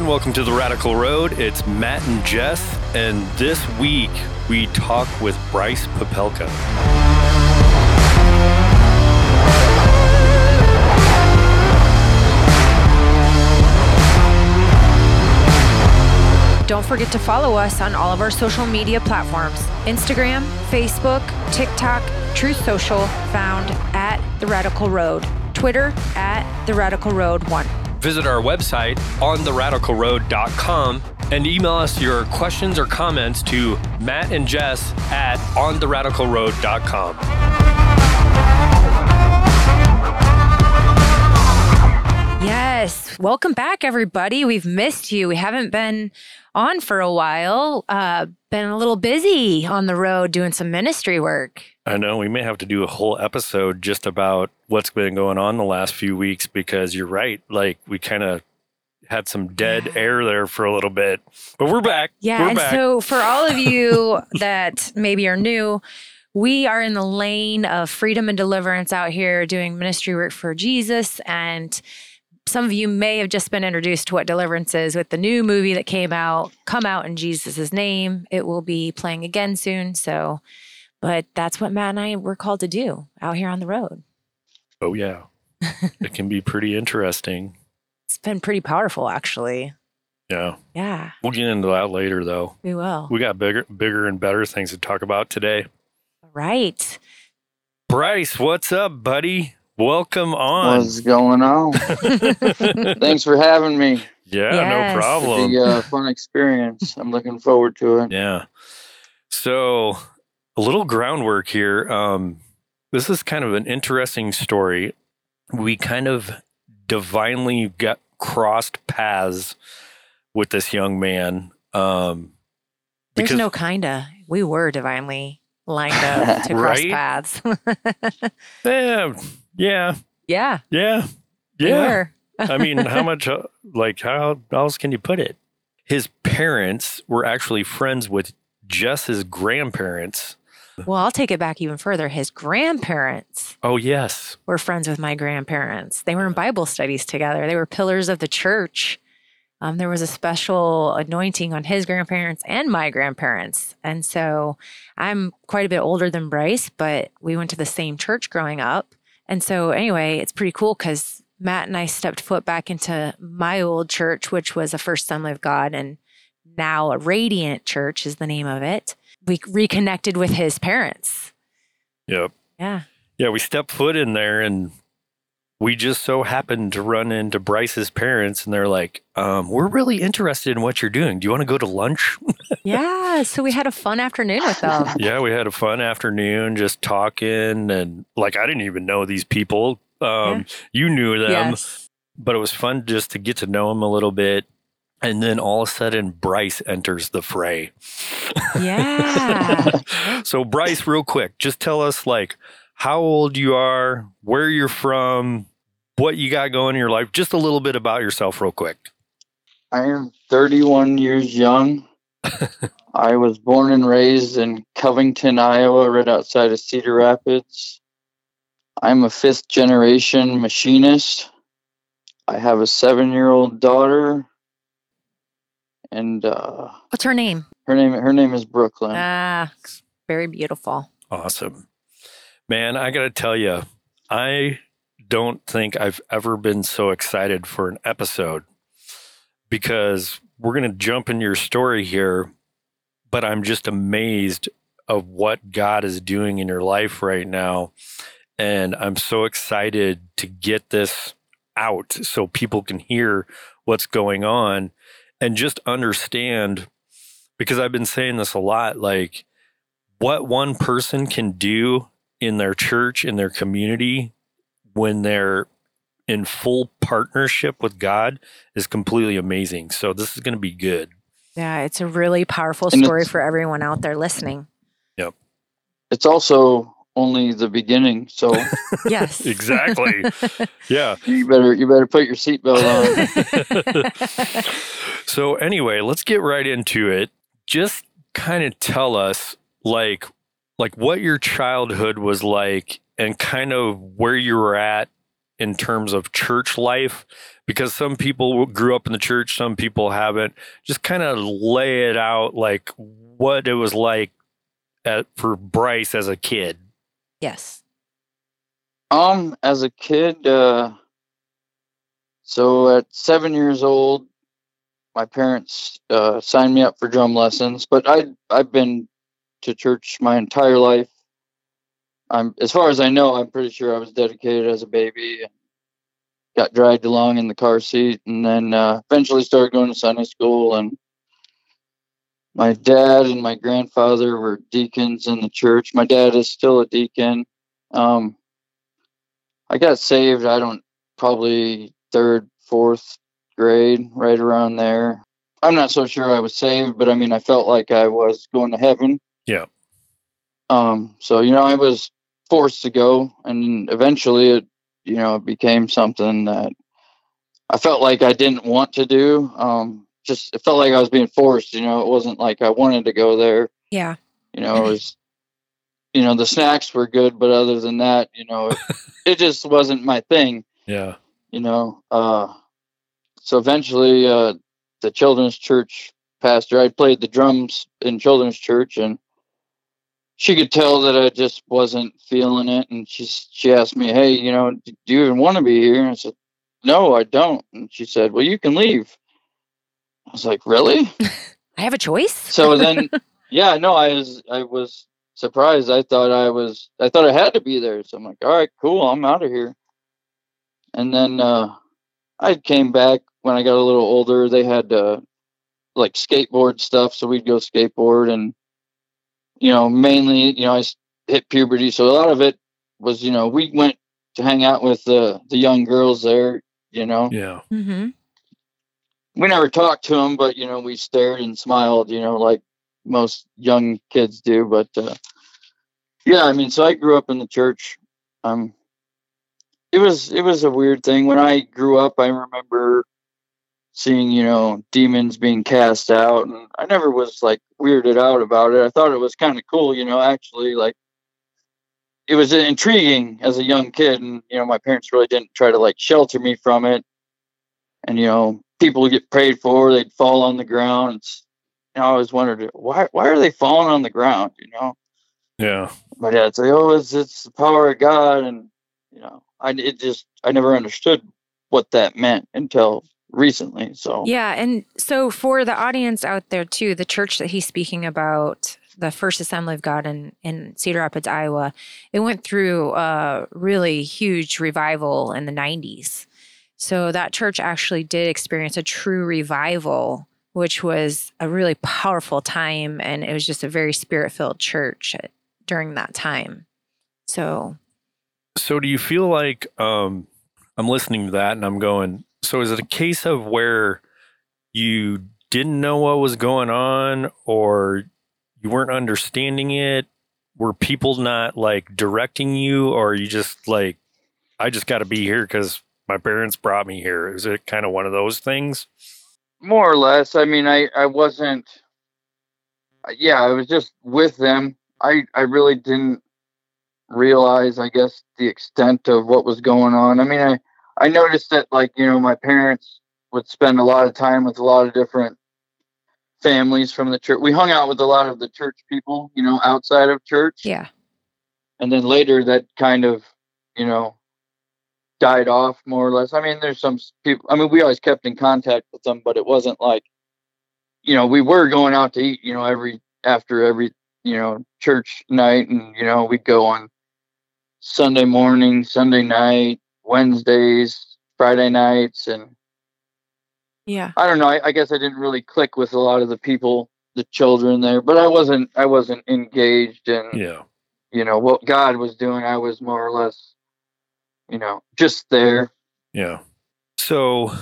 everyone. Welcome to the Radical Road. It's Matt and Jess, and this week we talk with Bryce Popelka. Don't forget to follow us on all of our social media platforms Instagram, Facebook, TikTok, Truth Social, found at The Radical Road, Twitter at The Radical Road 1. Visit our website ontheradicalroad.com and email us your questions or comments to Matt and Jess at ontheradicalroad.com. Yes. Welcome back, everybody. We've missed you. We haven't been on for a while. Uh, been a little busy on the road doing some ministry work. I know we may have to do a whole episode just about what's been going on the last few weeks because you're right. Like we kind of had some dead air there for a little bit, but we're back. Yeah. we're and back. so, for all of you that maybe are new, we are in the lane of freedom and deliverance out here doing ministry work for Jesus. And some of you may have just been introduced to what deliverance is with the new movie that came out, Come Out in Jesus' Name. It will be playing again soon. So, but that's what Matt and I were called to do out here on the road. oh yeah, it can be pretty interesting. It's been pretty powerful, actually. Yeah, Yeah, we'll get into that later though. we will. We got bigger, bigger and better things to talk about today. right. Bryce, what's up, buddy? Welcome on. What's going on? Thanks for having me. yeah, Yes. no problem. The uh, fun experience. I'm looking forward to it. Yeah. So, a little groundwork here. Um, this is kind of an interesting story. We kind of divinely got crossed paths with this young man. Um, There's no kinda. We were divinely lined up to cross Right? paths. eh, yeah, yeah, yeah, yeah. I mean, how much, uh, like, how else can you put it? His parents were actually friends with Jess's grandparents. Well, I'll take it back even further. His grandparents Oh, yes. were friends with my grandparents. They were in Bible studies together. They were pillars of the church. Um, there was a special anointing on his grandparents and my grandparents. And so I'm quite a bit older than Bryce, but we went to the same church growing up. And so, anyway, it's pretty cool because Matt and I stepped foot back into my old church, which was a First Assembly of God, and now a Radiant Church is the name of it. We reconnected with his parents. Yep. Yeah. Yeah, we stepped foot in there and we just so happened to run into Bryce's parents and they're like, um, we're really interested in what you're doing. Do you want to go to lunch? Yeah. So we had a fun afternoon with them. yeah, we had a fun afternoon just talking and like I didn't even know these people. Um, you knew them, Yes. but it was fun just to get to know them a little bit. And then all of a sudden Bryce enters the fray. Yeah. so Bryce, real quick, just tell us like how old you are, where you're from, what you got going in your life, just a little bit about yourself, real quick. I am 31 years young. I was born and raised in Covington, Iowa, right outside of Cedar Rapids. I'm a fifth generation machinist. I have a seven year old daughter, and uh, What's her name? her name her name is Brooklyn. Ah, very beautiful. Awesome. Man, I got to tell you, I don't think I've ever been so excited for an episode because we're going to jump into your story here, but I'm just amazed of what God is doing in your life right now. And I'm so excited to get this out so people can hear what's going on and just understand because I've been saying this a lot like what one person can do in their church, in their community, when they're in full partnership with God is completely amazing. So this is going to be good. Yeah, it's a really powerful story for everyone out there listening. Yep. It's also only the beginning, so Yes. Exactly. yeah. you better you better put your seatbelt on. so anyway, let's get right into it. Just kind of tell us like like what your childhood was like and kind of where you were at in terms of church life? Because some people grew up in the church, some people haven't. Just kind of lay it out like what it was like at, for Bryce as a kid. Yes. Um, as a kid, uh, so at seven years old, my parents uh, signed me up for drum lessons. But I I've been to church my entire life. I'm as far as I know, I'm pretty sure I was dedicated as a baby. And got dragged along in the car seat, and then uh, eventually started going to Sunday school. And my dad and my grandfather were deacons in the church. My dad is still a deacon. Um, I got saved. I don't probably third, fourth grade, right around there. I'm not so sure I was saved, but I mean, I felt like I was going to heaven. Yeah. Um. So you know, I was forced to go, and eventually, it you know it became something that I felt like I didn't want to do. Um. Just it felt like I was being forced. You know, it wasn't like I wanted to go there. Yeah. You know, it was. You know, the snacks were good, but other than that, you know, it, it just wasn't my thing. Yeah. You know, uh, so eventually, uh, the children's church pastor, I played the drums in children's church, and she could tell that I just wasn't feeling it. And she she asked me, "Hey, you know, do you even want to be here?" And I said, "No, I don't." And she said, "Well, you can leave." I was like, "Really?" I have a choice. so then, yeah, no, I was I was surprised. I thought I was I thought I had to be there. So I'm like, "All right, cool, I'm out of here." And then uh, I came back when I got a little older. They had uh, like skateboard stuff, so we'd go skateboard, and you know, mainly, you know, I hit puberty, so a lot of it was, you know, we went to hang out with the the young girls there. You know, Yeah. Mm-hmm. we never talked to them, but you know, we stared and smiled. You know, like most young kids do. But uh, yeah, I mean, so I grew up in the church. Um, it was it was a weird thing when I grew up. I remember seeing you know demons being cast out, and I never was like weirded out about it. I thought it was kind of cool. You know, actually, like it was intriguing as a young kid, and you know, my parents really didn't try to like shelter me from it. And you know, people would get prayed for, they'd fall on the ground. It's, you know, I always wondered why why are they falling on the ground? You know, Yeah. my dad'd say, "Oh, it's it's the power of God," and you know, I it just I never understood what that meant until recently. So Yeah, and so for the audience out there too, the church that he's speaking about, the First Assembly of God in, in Cedar Rapids, Iowa, it went through a really huge revival in the 90s. So that church actually did experience a true revival, which was a really powerful time. And it was just a very spirit filled church during that time. So, So do you feel like um I'm listening to that and I'm going, so is it a case of where you didn't know what was going on or you weren't understanding it? Were people not like directing you or you just like I just got to be here cuz my parents brought me here? Is it kind of one of those things? more or less. I mean, I I wasn't. Uh, yeah, I was just with them. I I really didn't realize, I guess, the extent of what was going on. I mean, I I noticed that like you know my parents would spend a lot of time with a lot of different families from the church. We hung out with a lot of the church people, you know, outside of church. yeah. and then later that kind of you know died off more or less i mean there's some people i mean we always kept in contact with them but it wasn't like you know we were going out to eat you know every after every you know church night and you know we'd go on sunday morning sunday night wednesdays friday nights and Yeah. i don't know I, I guess i didn't really click with a lot of the people the children there but i wasn't i wasn't engaged in Yeah. you know what God was doing. I was more or less, you know, just there. Yeah. So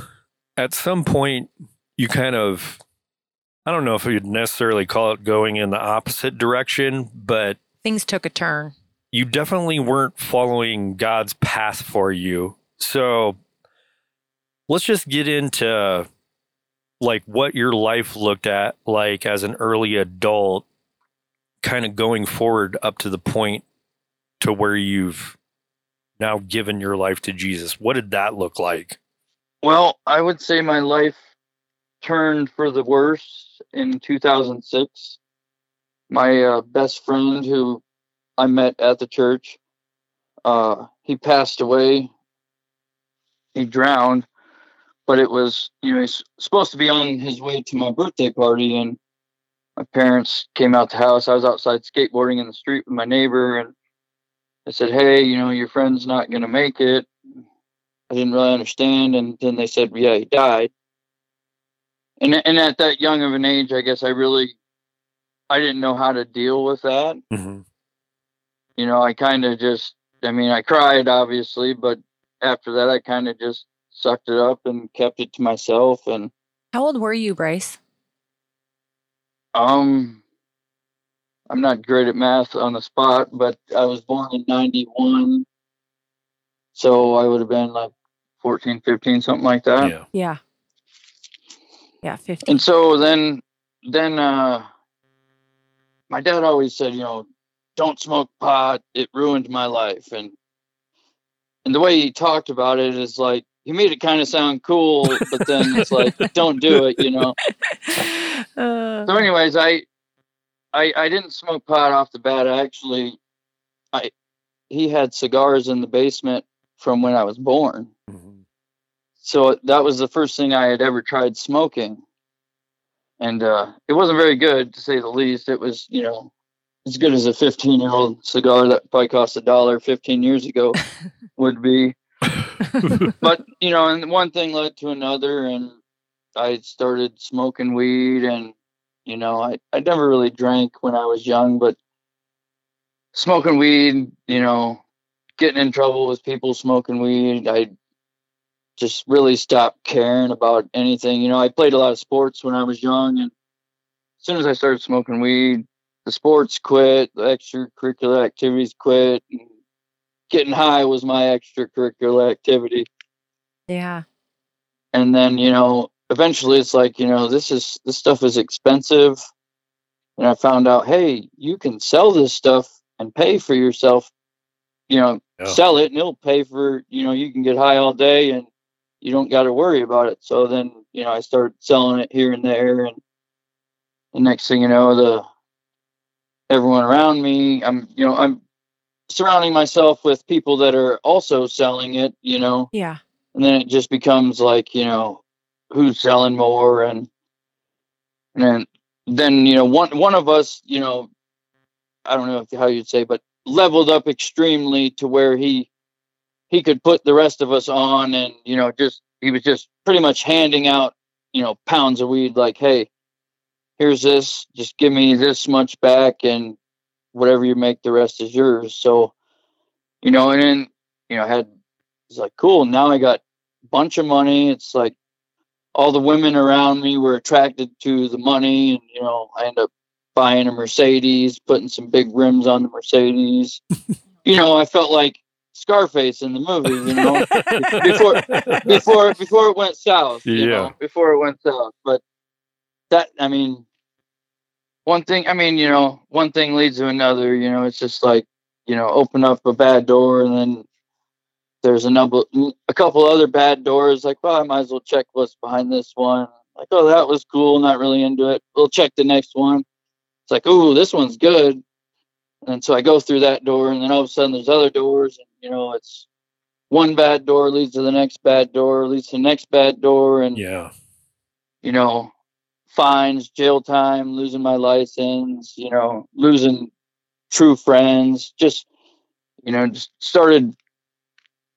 at some point, you kind of, I don't know if you'd necessarily call it going in the opposite direction, but Things took a turn. You definitely weren't following God's path for you. So let's just get into like what your life looked at like as an early adult, kind of going forward up to the point to where you've now given your life to Jesus? What did that look like? Well, I would say my life turned for the worse in 2006. My uh, best friend, who I met at the church, uh, he passed away. He drowned, but it was, you know, he's supposed to be on his way to my birthday party, and my parents came out the house. I was outside skateboarding in the street with my neighbor, and I said, "Hey, you know, your friend's not going to make it." I didn't really understand, and then they said, "Yeah, he died." And and at that young of an age, I guess I really, I didn't know how to deal with that. Mm-hmm. You know, I kind of just, I mean, I cried obviously, but after that, I kind of just sucked it up and kept it to myself. And How old were you, Bryce? um, I'm not great at math on the spot, but I was born in '91, so I would have been like 14, 15, something like that. Yeah. Yeah. Yeah, 50. And so then, then uh, my dad always said, you know, don't smoke pot. It ruined my life. And and the way he talked about it is like he made it kind of sound cool, but then it's like, don't do it, you know. Uh, So, anyways, I, I, I didn't smoke pot off the bat. I actually, I, he had cigars in the basement from when I was born. Mhm. So that was the first thing I had ever tried smoking, and uh, it wasn't very good to say the least. It was, you know, as good as a 15 year old cigar that probably cost a dollar 15 years ago would be. But you know, and one thing led to another, and I started smoking weed, and you know, I I never really drank when I was young, but smoking weed, you know, getting in trouble with people smoking weed, I just really stopped caring about anything. You know, I played a lot of sports when I was young, and as soon as I started smoking weed, the sports quit, the extracurricular activities quit. Getting high was my extracurricular activity. yeah. And then, you know, eventually it's like, you know, this is this stuff is expensive. And I found out, hey, you can sell this stuff and pay for yourself. You know, Yeah. sell it and it'll pay for, you know, you can get high all day and you don't got to worry about it. So then, you know, I started selling it here and there and the next thing you know, the everyone around me, I'm, you know, I'm surrounding myself with people that are also selling it, you know, Yeah. and then it just becomes like you know who's selling more and and then then you know one one of us you know i don't know how you'd say but leveled up extremely to where he he could put the rest of us on and you know just he was just pretty much handing out you know pounds of weed like hey here's this just give me this much back and whatever you make the rest is yours. So you know and then you know I had it's like cool now i got a bunch of money. It's like all the women around me were attracted to the money and you know i end up buying a mercedes putting some big rims on the mercedes. You know i felt like scarface in the movie you know before before before it went south you Yeah. know before it went south. But that i mean one thing i mean you know one thing leads to another you know it's just like you know open up a bad door and then there's a number a couple other bad doors like well i might as well check what's behind this one. Like oh that was cool not really into it. We'll check the next one. It's like oh this one's good. And so i go through that door and then all of a sudden there's other doors and you know it's one bad door leads to the next bad door leads to the next bad door and Yeah. you know, fines, jail time, losing my license, you know, losing true friends, just you know, just started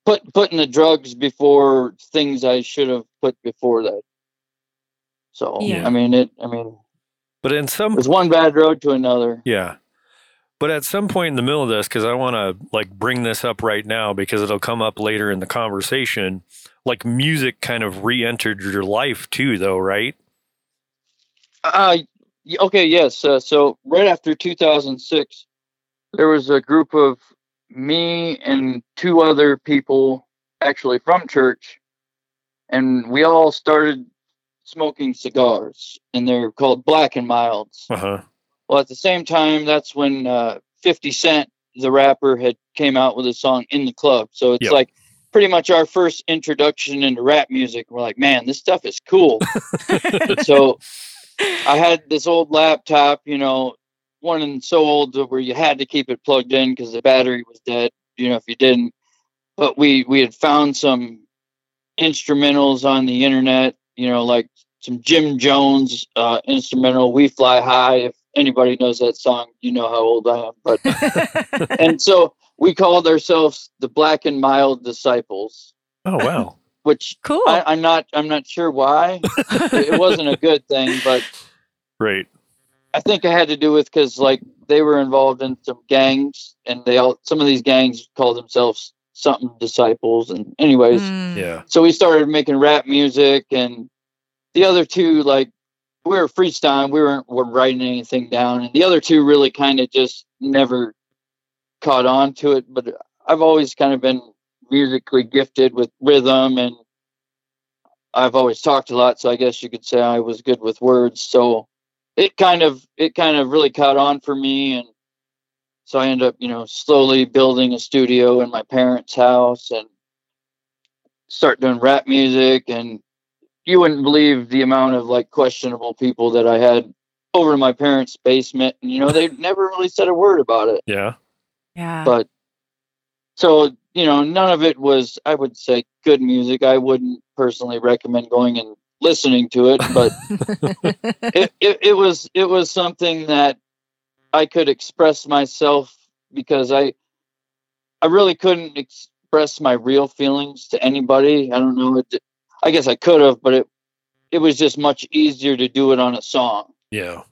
put putting the drugs before things I should have put before that. So Yeah. I mean it I mean But in some it's one bad road to another. Yeah. But at some point in the middle of this, because I want to like bring this up right now because it'll come up later in the conversation, like music kind of re-entered your life too, though, right? Uh, okay, yes. Uh, so right after 2006, there was a group of me and two other people, actually from church, and we all started smoking cigars, and they're called Black and Milds. Uh huh. Well, at the same time, that's when uh, 50 Cent the rapper had came out with a song in the club. So it's Yep. like pretty much our first introduction into rap music. We're like, man, this stuff is cool. so I had this old laptop, you know, one and so old where you had to keep it plugged in because the battery was dead. You know, if you didn't, but we we had found some instrumentals on the internet. You know, like some Jim Jones uh, instrumental, "We Fly High." If anybody knows that song, you know how old I am. But and so we called ourselves the Black and Mild Disciples, Oh wow. Which cool. I, I'm not I'm not sure why. it wasn't a good thing, but Right. I think it had to do with because like they were involved in some gangs, and they all some of these gangs called themselves something disciples. And anyways, Mm. Yeah. so we started making rap music, and the other two like we were freestyling, we weren't were writing anything down, and the other two really kind of just never caught on to it. But I've always kind of been musically gifted with rhythm and I've always talked a lot, so I guess you could say I was good with words. So it kind of it kind of really caught on for me and so I ended up, you know, slowly building a studio in my parents' house and start doing rap music and you wouldn't believe the amount of like questionable people that I had over in my parents' basement and you know they never really said a word about it Yeah. yeah. but so you know none of it was i would say good music i wouldn't personally recommend going and listening to it but it, it, it was it was something that i could express myself because i i really couldn't express my real feelings to anybody i don't know it, i guess i could have but it it was just much easier to do it on a song Yeah.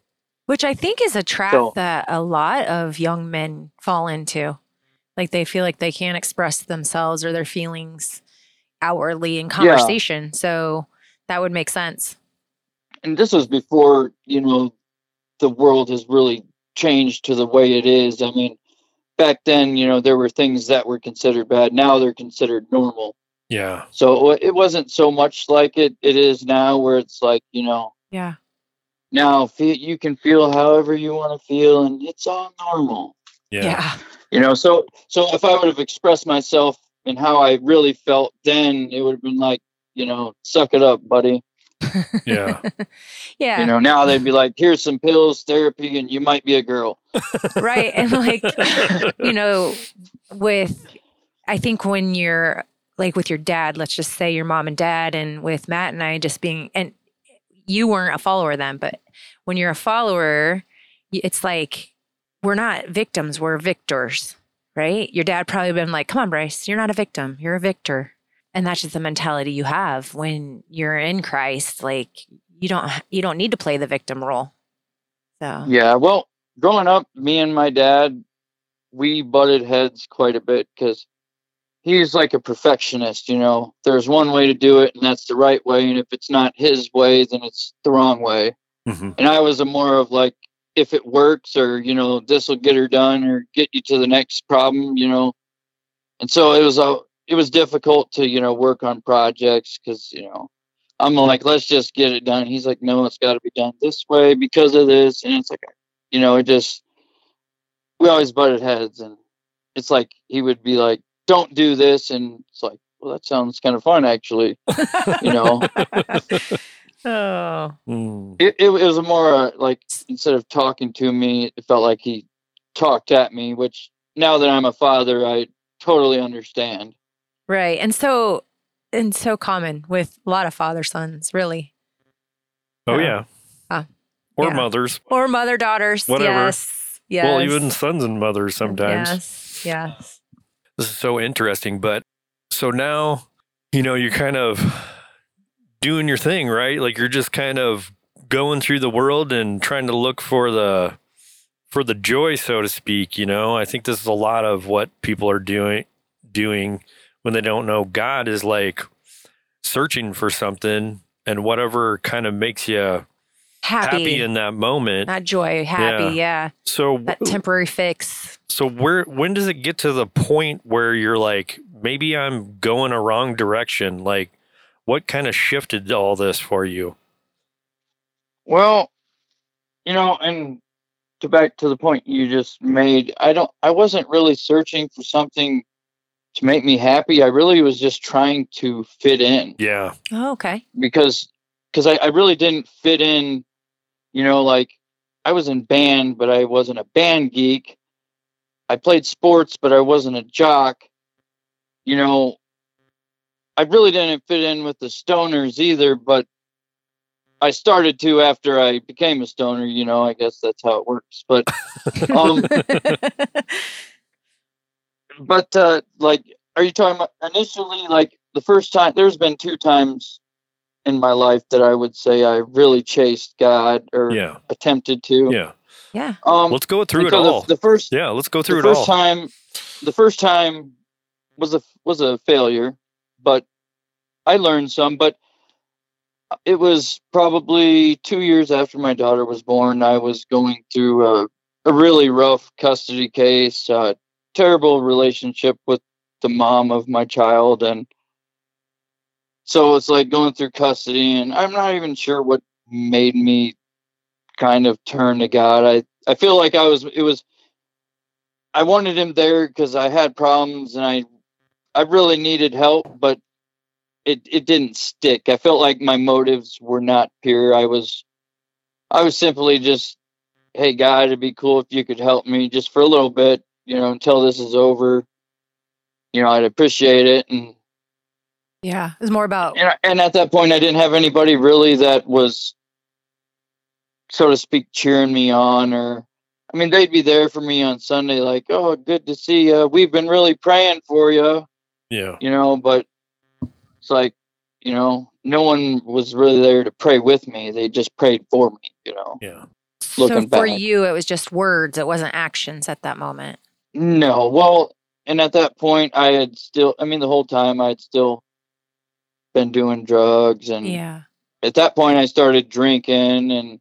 Which I think is a trap So- that a lot of young men fall into. Like they feel like they can't express themselves or their feelings outwardly in conversation. Yeah. So that would make sense. and this was before you know the world has really changed to the way it is i mean back then you know there were things that were considered bad now they're considered normal Yeah. so it wasn't so much like it it is now where it's like you know Yeah. now fe- you can feel however you want to feel and it's all normal Yeah. Yeah. you know so so if i would have expressed myself and how i really felt then it would have been like you know suck it up buddy Yeah. Yeah. you know now they'd be like here's some pills therapy and you might be a girl right. And like, you know, with, I think when you're like with your dad, let's just say your mom and dad, and with Matt and I just being, and you weren't a follower then, but when you're a follower, it's like we're not victims, we're victors, right? Your dad probably been like, come on, Bryce, you're not a victim, you're a victor. And that's just the mentality you have when you're in Christ. Like you don't, you don't need to play the victim role. So, Yeah, well, growing up, me and my dad, we butted heads quite a bit because he's like a perfectionist. You know, there's one way to do it, and that's the right way. And if it's not his way, then it's the wrong way. hmm And I was a more of like, if it works, or you know, this will get her done, or get you to the next problem. You know, and so it was a, it was difficult to you know work on projects because you know. I'm like, let's just get it done. He's like, no, it's got to be done this way because of this, and it's like, you know, it just we always butted heads, and it's like he would be like, "Don't do this," and it's like, well, that sounds kind of fun, actually. You know, oh, Mm. it, it, it was a more uh, like instead of talking to me, it felt like he talked at me. Which now that I'm a father, I totally understand. Right. And so and so common with a lot of father sons, really. Oh Yeah. yeah. Ah, or yeah. mothers. Or mother daughters. Whatever. Yes. Yes. Well, even sons and mothers sometimes. Yes. Yes. This is so interesting. But so now, you know, you're kind of doing your thing, right? Like you're just kind of going through the world and trying to look for the for the joy, so to speak. You know, I think this is a lot of what people are doing doing when they don't know God is like searching for something and whatever kind of makes you Happy. happy in that moment. Not joy, happy, yeah. So That temporary fix. So where when does it get to the point where you're like, maybe I'm going a wrong direction? Like, what kind of shifted all this for you? Well, you know, and to back to the point you just made, I don't I wasn't really searching for something to make me happy. I really was just trying to fit in Yeah. Oh, okay. because because I, I really didn't fit in, you know, like I was in band, but I wasn't a band geek. I played sports, but I wasn't a jock. You know, I really didn't fit in with the stoners either, but I started to after I became a stoner, you know, I guess that's how it works. But um but uh like are you talking about initially like the first time there's been two times in my life that I would say I really chased God or Yeah. attempted to. Yeah. yeah. Um Let's go through it because the- all. The, first Yeah. Let's go through the it first all. time the first time was a was a failure, but I learned some, but it was probably two years after my daughter was born. I was going through a, a really rough custody case, terrible relationship with the mom of my child, and so it's like going through custody. And I'm not even sure what made me kind of turn to God. I I feel like I was it was I wanted him there because I had problems and I I really needed help, but it it didn't stick. I felt like my motives were not pure. I was I was simply just, hey God, it'd be cool if you could help me just for a little bit, you know, until this is over. You know, I'd appreciate it. And Yeah. It was more about and, and at that point, I didn't have anybody really that was, so to speak, cheering me on or. I mean, they'd be there for me on Sunday, like, "Oh, good to see you. We've been really praying for you." Yeah. you know, but it's like, you know, no one was really there to pray with me. They just prayed for me, you know. Yeah. so for back. you it was just words, it wasn't actions at that moment. No, well, and at that point, I had still, I mean, the whole time I had still been doing drugs. And Yeah. at that point, I started drinking and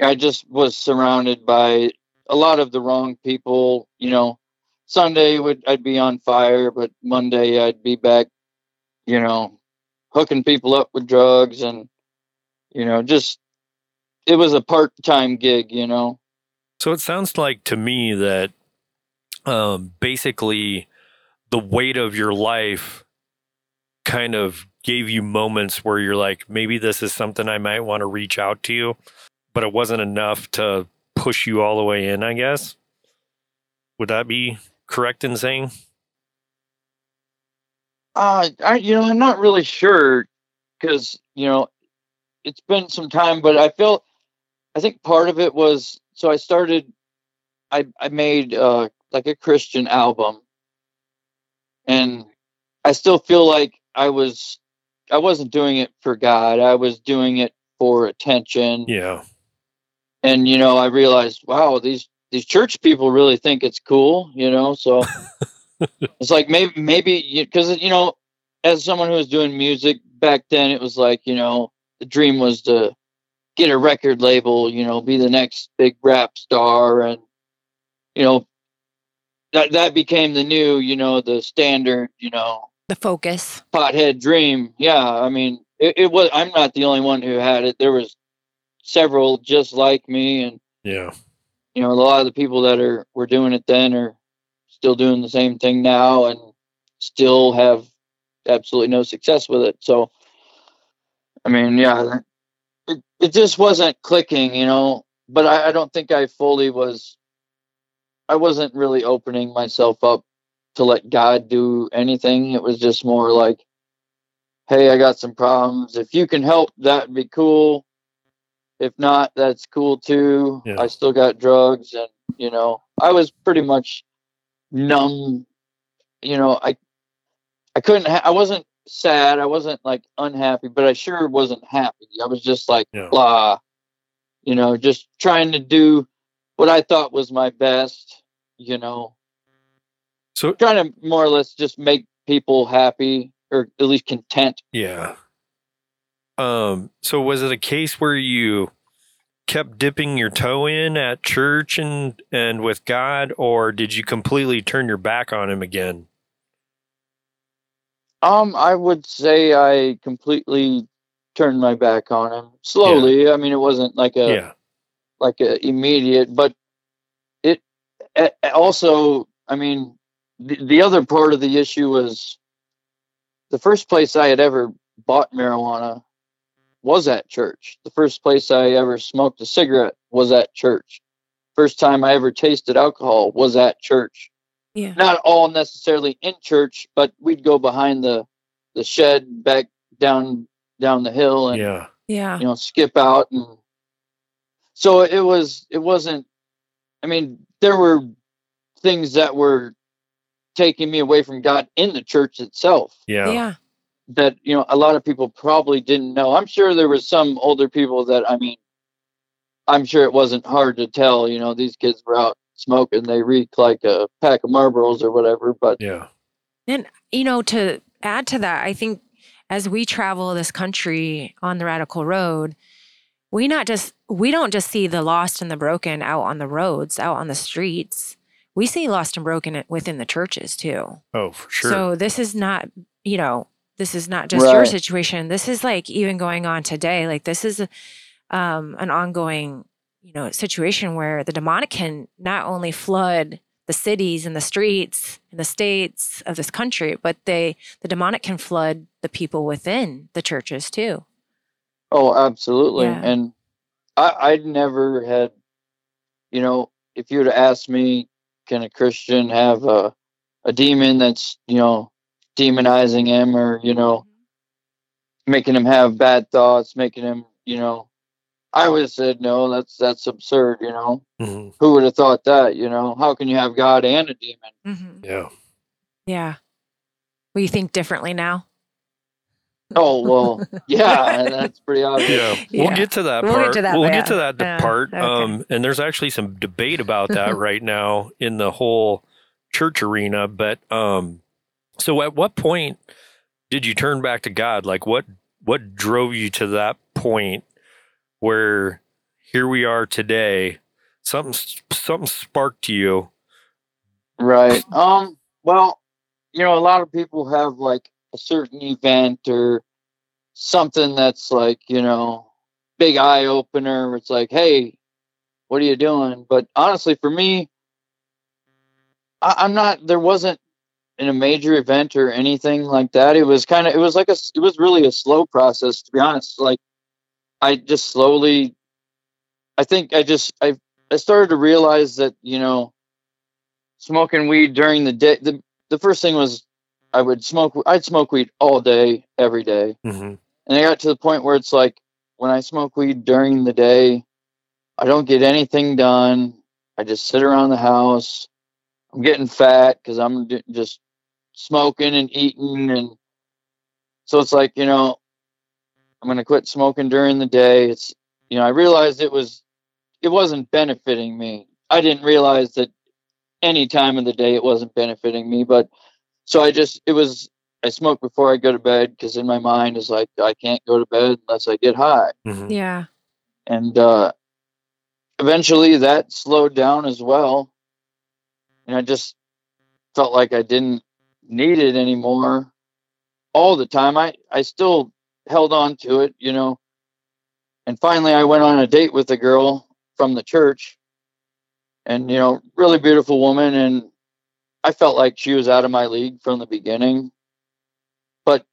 I just was surrounded by a lot of the wrong people, you know. Sunday would I'd be on fire, but Monday I'd be back, you know, hooking people up with drugs and you know, just it was a part-time gig, you know. So it sounds like to me that um, basically the weight of your life kind of gave you moments where you're like, maybe this is something I might want to reach out to you, but it wasn't enough to push you all the way in, I guess. Would that be correct in saying? Uh, I you know I'm not really sure because you know it's been some time, but I felt I think part of it was so I started I I made uh like a Christian album, and I still feel like I was I wasn't doing it for God. I was doing it for attention, Yeah. and you know I realized wow these these church people really think it's cool, you know so. it's like maybe maybe because you know as someone who was doing music back then it was like you know the dream was to get a record label you know be the next big rap star and you know that that became the new you know the standard you know The focus. pothead dream yeah i mean it, it was i'm not the only one who had it there was several just like me and Yeah. You know a lot of the people that are were doing it then are still doing the same thing now and still have absolutely no success with it. So i mean yeah it, it just wasn't clicking you know but I, I don't think i fully was i wasn't really opening myself up to let god do anything. It was just more like hey i got some problems. If you can help that'd be cool if not that's cool too Yeah. i still got drugs and you know i was pretty much numb you know i i couldn't ha- i wasn't sad i wasn't like unhappy but i sure wasn't happy i was just like Yeah. blah you know just trying to do what i thought was my best you know So trying to more or less just make people happy or at least content Yeah. Um, so was it a case where you kept dipping your toe in at church and and with God or did you completely turn your back on him again? Um, I would say I completely turned my back on him slowly. I mean, it wasn't like a yeah. like a immediate, but it, it also, I mean, the, the other part of the issue was the first place I had ever bought marijuana was at church. The first place I ever smoked a cigarette was at church. First time I ever tasted alcohol was at church. Yeah. Not all necessarily in church, but we'd go behind the the shed back down down the hill and Yeah. Yeah. you know skip out and so it was it wasn't I mean there were things that were taking me away from God in the church itself Yeah. Yeah. That you know a lot of people probably didn't know. I'm sure there was some older people that I mean I'm sure it wasn't hard to tell, you know, these kids were out smoking, they reek like a pack of Marlboros or whatever, but Yeah. And you know, to add to that, I think as we travel this country on the radical road, we not just we don't just see the lost and the broken out on the roads, out on the streets. We see lost and broken within the churches too. Oh, for sure. So this is not, you know, this is not just your situation. This is like even going on today. Like this is um, an ongoing, you know, situation where the demonic can not only flood the cities and the streets and the states of this country, but they the demonic can flood the people within the churches too. Oh, absolutely. Yeah. And I, I'd never had, you know, if you would have asked me, can a Christian have a, a demon that's, you know, demonizing him or, you know, making him have bad thoughts, making him, you know, I would have said, no, that's, that's absurd, you know. Mhm. Who would have thought that, you know? How can you have God and a demon? Mm-hmm. Yeah. Yeah. Well, you think differently now? Oh, well, yeah, that's pretty obvious. Yeah. We'll get to that We'll get part. to that, we'll yeah. get to that Yeah, part. okay. Um, and there's actually some debate about that right now in the whole church arena. But um, so at what point did you turn back to God? Like what what drove you to that point where here we are today? Something something sparked you. Right. Um. Well, you know, a lot of people have like a certain event or something that's like, you know, big eye opener. It's like, hey, what are you doing? But honestly, for me, I, I'm not. There wasn't in a major event or anything like that. It was kind of. It was like a It was really a slow process, to be honest. Like, I just slowly. I think I just I I started to realize that you know smoking weed during the day. The the first thing was I would smoke. I'd smoke weed all day, every day, hmm and I got to the point where it's like when I smoke weed during the day, I don't get anything done. I just sit around the house. I'm getting fat because I'm just smoking and eating, and so it's like you know I'm gonna quit smoking during the day. It's you know I realized it was it wasn't benefiting me. I didn't realize that any time of the day it wasn't benefiting me but so i just it was i smoke before i go to bed because in my mind is like i can't go to bed unless i get high hmm Yeah. and uh eventually that slowed down as well and i just felt like i didn't need it anymore all the time. I i still held on to it you know. And finally i went on a date with a girl from the church and you know really beautiful woman and i felt like she was out of my league from the beginning. But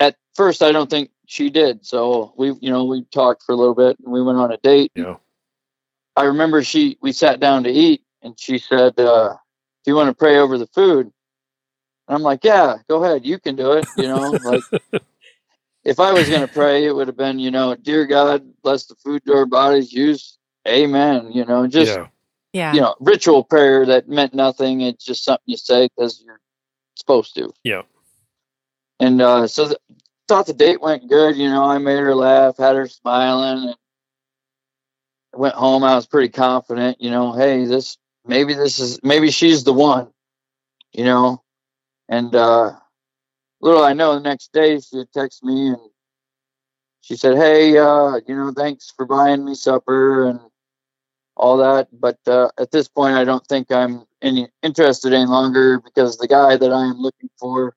at first i don't think she did. So we you know we talked for a little bit and we went on a date. Yeah. i remember she we sat down to eat and she said uh do you want to pray over the food and i'm like yeah go ahead you can do it you know like if i was going to pray it would have been you know dear god bless the food to our bodies use amen you know just yeah. Yeah. you know, ritual prayer that meant nothing. It's just something you say because you're supposed to. Yeah. And uh, so th- thought the date went good. You know, I made her laugh, had her smiling. And I went home. I was pretty confident. You know, hey, this maybe this is maybe she's the one. You know, and uh, little I know, the next day she had texted me and she said, "Hey, uh, you know, thanks for buying me supper and." all that. But uh, at this point, I don't think I'm any interested any longer because the guy that I am looking for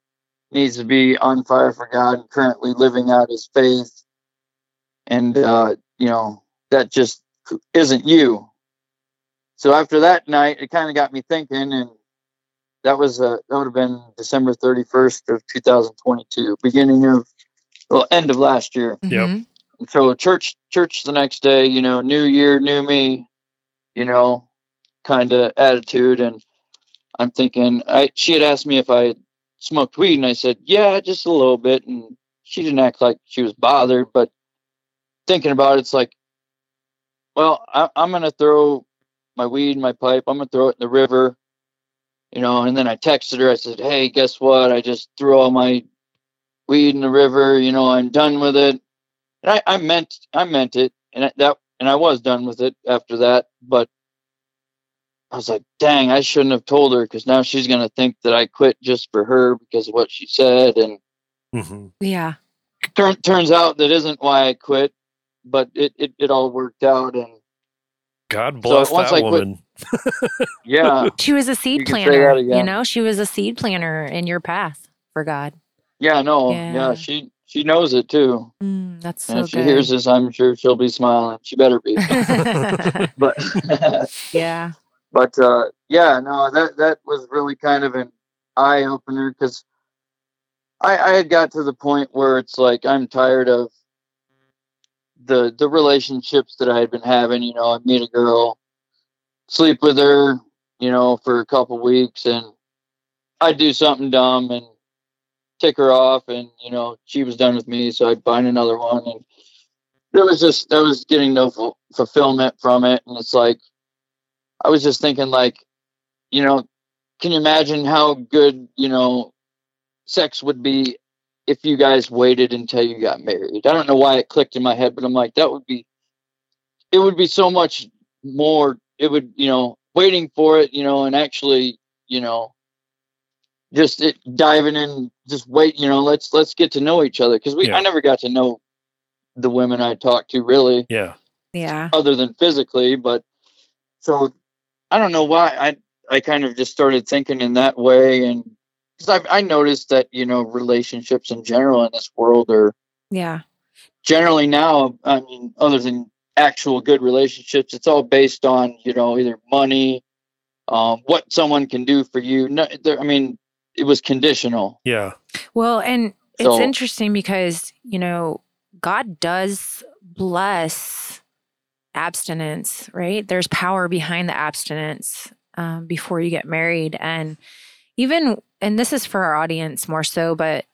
needs to be on fire for God and currently living out his faith. And uh, you know that just isn't you. So after that night, it kind of got me thinking, and that was uh, that would have been December 31st of 2022, beginning of well, end of last year. Yep. Mhm. And so church church the next day, you know, new year, new me, you know, kind of attitude and I'm thinking I she had asked me if I smoked weed and I said, "Yeah, just a little bit." And she didn't act like she was bothered, but thinking about it, it's like well, I, I'm going to throw my weed in my pipe. I'm going to throw it in the river, you know. And then I texted her. I said, "Hey, guess what? I just threw all my weed in the river. You know, I'm done with it." And I, I meant, I meant it, and that, and I was done with it after that. But I was like, "Dang, I shouldn't have told her because now she's going to think that I quit just for her because of what she said." And hmm Yeah. turn, turns out that isn't why I quit, but it, it, it all worked out. And God bless once that I quit- woman. Yeah. She was a seed You can say planner. that again. You know, she was a seed planner in your path for God. Yeah, no, Yeah. yeah. she she knows it too. Mm, that's so and if she good. hears this, I'm sure she'll be smiling. She better be. but yeah. but uh, yeah, no, that that was really kind of an eye opener because I I had got to the point where it's like I'm tired of the the relationships that I had been having. You know, I meet a girl, sleep with her, you know, for a couple weeks, and I'd do something dumb and tick her off, and you know, she was done with me, so I'd find another one, and there was just I was getting no ful- fulfillment from it, and it's like I was just thinking, like, you know, can you imagine how good you know sex would be if you guys waited until you got married? I don't know why it clicked in my head, but I'm like, that would be it would be so much more. It would, you know, waiting for it, you know, and actually, you know, just it, diving in, just wait, you know, let's let's get to know each other because we Yeah. I never got to know the women I talked to really Yeah. Yeah. other than physically, but so I don't know why I I kind of just started thinking in that way and because I I noticed that you know relationships in general in this world are Yeah. generally now I mean other than actual good relationships it's all based on you know either money um, what someone can do for you no, there, I mean it was conditional Yeah. Well, and it's So- interesting because, you know, God does bless abstinence, right? There's power behind the abstinence um, before you get married. And even, and this is for our audience more so, but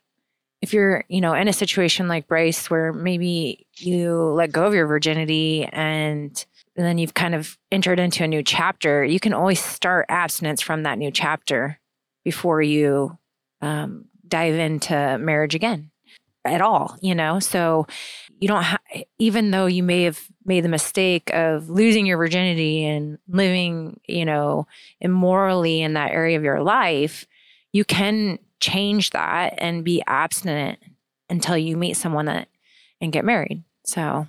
if you're, you know, in a situation like Bryce where maybe you let go of your virginity and then you've kind of entered into a new chapter, you can always start abstinence from that new chapter before you um, dive into marriage again at all, you know? So you don't have, even though you may have made the mistake of losing your virginity and living, you know, immorally in that area of your life, you can change that and be abstinent until you meet someone that and get married. So,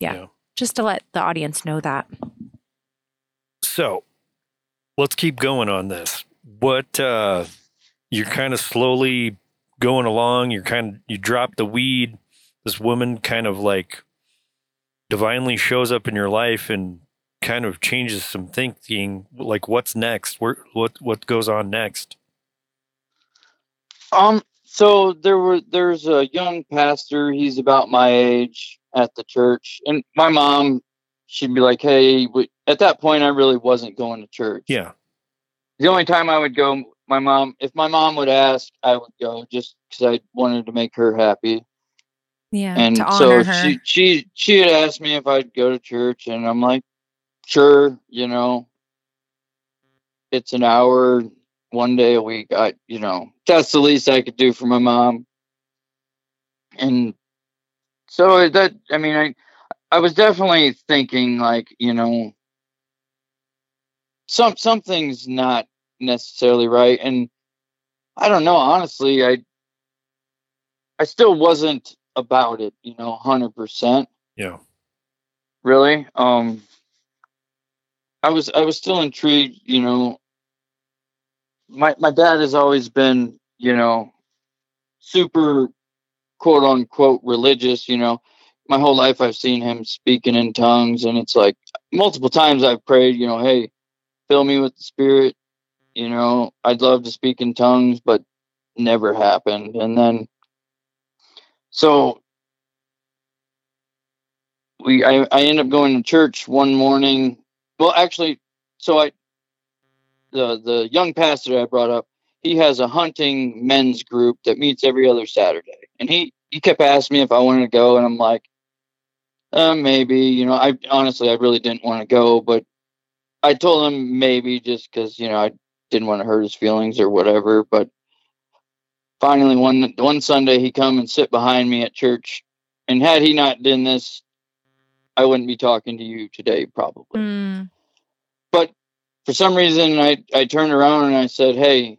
yeah, Yeah. just to let the audience know that. So let's keep going on this. What uh you're kind of slowly going along, you're kind of you drop the weed, this woman kind of like divinely shows up in your life and kind of changes some thinking like what's next? Where what what goes on next? Um. So there were there's a young pastor. He's about my age at the church, and my mom, she'd be like, "Hey." we- At that point, I really wasn't going to church. Yeah. The only time I would go, my mom, if my mom would ask, I would go just because I wanted to make her happy. Yeah. And to so honor her. she she she had asked me if I'd go to church, and I'm like, sure, you know. It's an hour one day a week. I you know that's the least I could do for my mom. And so that I mean I I was definitely thinking like you know some something's not necessarily right, and I don't know honestly I I still wasn't about it, you know, hundred percent. Yeah. Really, um, I was I was still intrigued, you know. My my dad has always been, you know, super quote unquote religious, you know. my whole life I've seen him speaking in tongues, and it's like multiple times I've prayed, you know, hey, fill me with the Spirit. You know, I'd love to speak in tongues, but never happened. And then, so we, I, I end up going to church one morning. Well, actually, so I, the the young pastor I brought up, he has a hunting men's group that meets every other Saturday, and he he kept asking me if I wanted to go, and I'm like, uh, maybe. You know, I honestly I really didn't want to go, but I told him maybe just because you know I didn't want to hurt his feelings or whatever. But finally, one one Sunday he come and sit behind me at church, and had he not done this, I wouldn't be talking to you today probably. Mm. For some reason, I I turned around and I said, "Hey,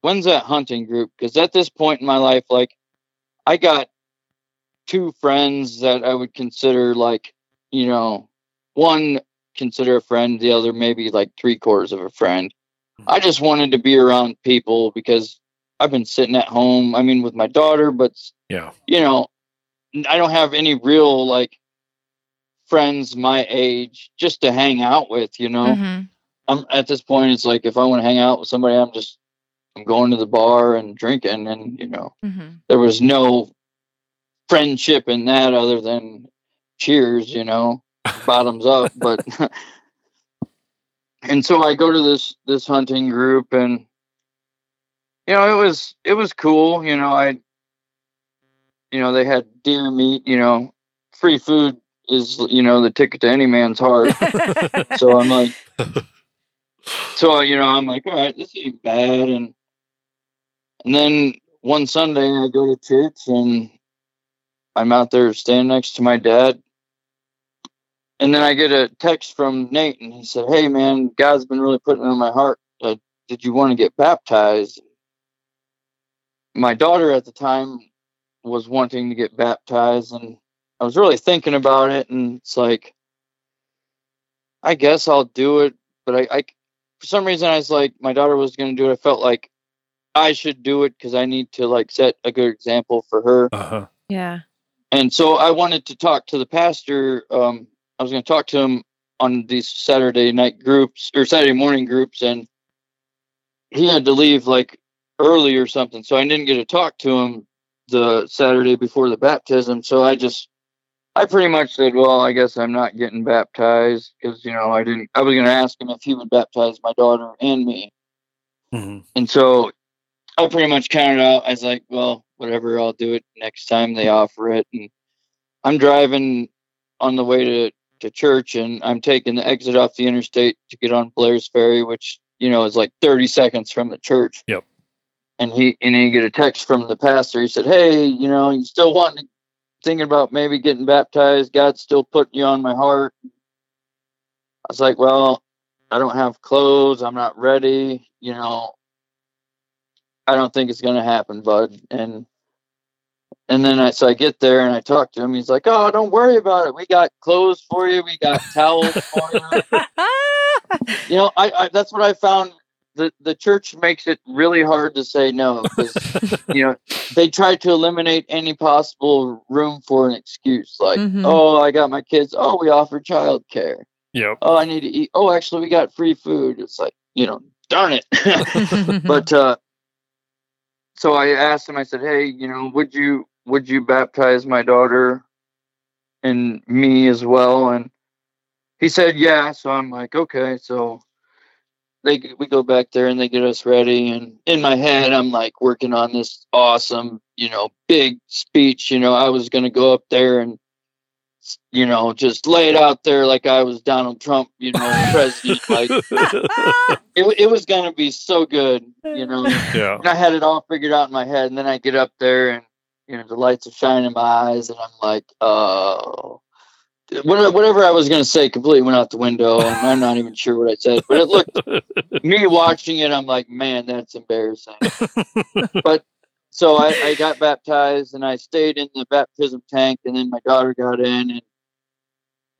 when's that hunting group?" Because at this point in my life, like I got two friends that I would consider like, you know, one consider a friend, the other maybe like three quarters of a friend. I just wanted to be around people because I've been sitting at home. I mean, with my daughter, but Yeah. you know, I don't have any real like friends my age just to hang out with. You know, Mhm. I'm at this point. It's like if I want to hang out with somebody, I'm just I'm going to the bar and drinking, and you know, Mhm. there was no friendship in that other than cheers, you know, bottoms up. But and so I go to this this hunting group, and you know, it was it was cool. You know, I you know they had deer meat. You know, free food is you know the ticket to any man's heart. so I'm like, so you know, I'm like, all right, this ain't bad, and and then one Sunday I go to church and I'm out there standing next to my dad, and then I get a text from Nate, and he said, "Hey, man, God's been really putting it on my heart. Uh, did you want to get baptized?" My daughter at the time was wanting to get baptized, and I was really thinking about it, and it's like, I guess I'll do it, but I, I for some reason I was like, my daughter was going to do it. I felt like I should do it because I need to like set a good example for her. Uh huh. yeah. And so I wanted to talk to the pastor. Um, I was going to talk to him on these Saturday night groups or Saturday morning groups, and he had to leave like early or something. So I didn't get to talk to him the Saturday before the baptism. So I just, I pretty much said, well, I guess I'm not getting baptized because, you know, I didn't, I was going to ask him if he would baptize my daughter and me. hmm And so I pretty much counted out. I was like, well, whatever, I'll do it next time they offer it. And I'm driving on the way to, to church and I'm taking the exit off the interstate to get on Blair's Ferry, which, you know, is like 30 seconds from the church. Yep. And he, and he get a text from the pastor. He said, Hey, you know, you still wanting, thinking about maybe getting baptized. God's still putting you on my heart. I was like, well, I don't have clothes. I'm not ready. You know, I don't think it's going to happen, bud. And and then I so I get there and I talk to him. He's like, "Oh, don't worry about it. We got clothes for you. We got towels for you." You know, I, I that's what I found. The the church makes it really hard to say no because you know they try to eliminate any possible room for an excuse. Like, Mhm. "Oh, I got my kids. Oh, we offer childcare. Yep. Oh, I need to eat. Oh, actually, we got free food." It's like, you know, darn it. but uh so i asked him i said hey you know would you would you baptize my daughter and me as well and he said yeah so i'm like okay so they we go back there and they get us ready and in my head i'm like working on this awesome you know big speech you know i was going to go up there and you know just lay it out there like i was donald trump you know president like it, it was going to be so good you know yeah. and I had it all figured out in my head, and then I get up there, and you know the lights are shining in my eyes, and I'm like, oh, whatever I was gonna say completely went out the window, and I'm not even sure what I said. But it looked me watching it, I'm like, man, that's embarrassing. but so I, I got baptized, and I stayed in the baptism tank, and then my daughter got in, and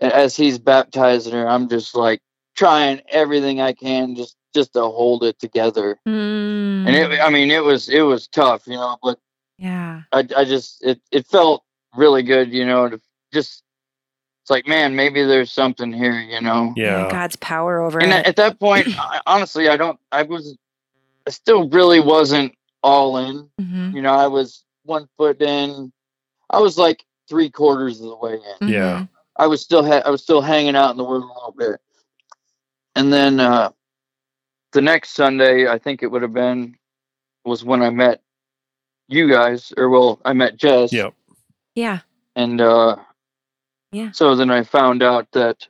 as he's baptizing her, I'm just like trying everything I can just just to hold it together Mm. and it, I mean, it was it was tough, you know, but yeah. I, I just it, it felt really good, you know, to just it's like, man, maybe there's something here, you know. Yeah. God's power over And it. at that point, I, honestly, I don't. I was, I still really wasn't all in. Mhm. You know, I was one foot in. I was like three quarters of the way in. Yeah. Mhm. I was still ha- I was still hanging out in the word a little bit. And then uh, the next Sunday, I think it would have been, was when I met you guys, or well, I met Jess. Yep. Yeah. And uh, Yeah. so then I found out that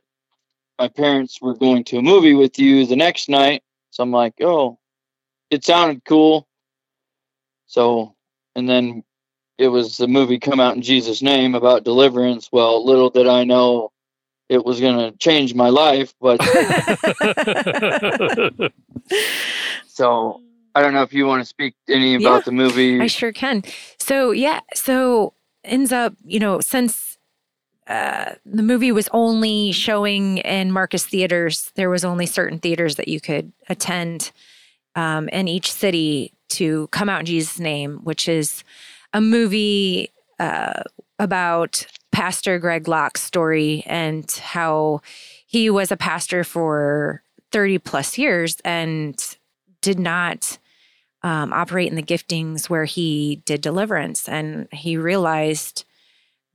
my parents were going to a movie with you the next night. So I'm like, oh, it sounded cool. So, and then it was the movie Come Out in Jesus' Name about deliverance. Well, little did I know it was going to change my life. But so I don't know if you want to speak any about Yeah, the movie. I sure can. So yeah, so ends up, you know, since the movie was only showing in Marcus theaters, there was only certain theaters that you could attend um, in each city to come out in Jesus' name, which is a movie uh, about Pastor Greg Locke's story and how he was a pastor for 30 plus years and did not um, operate in the giftings where he did deliverance. And he realized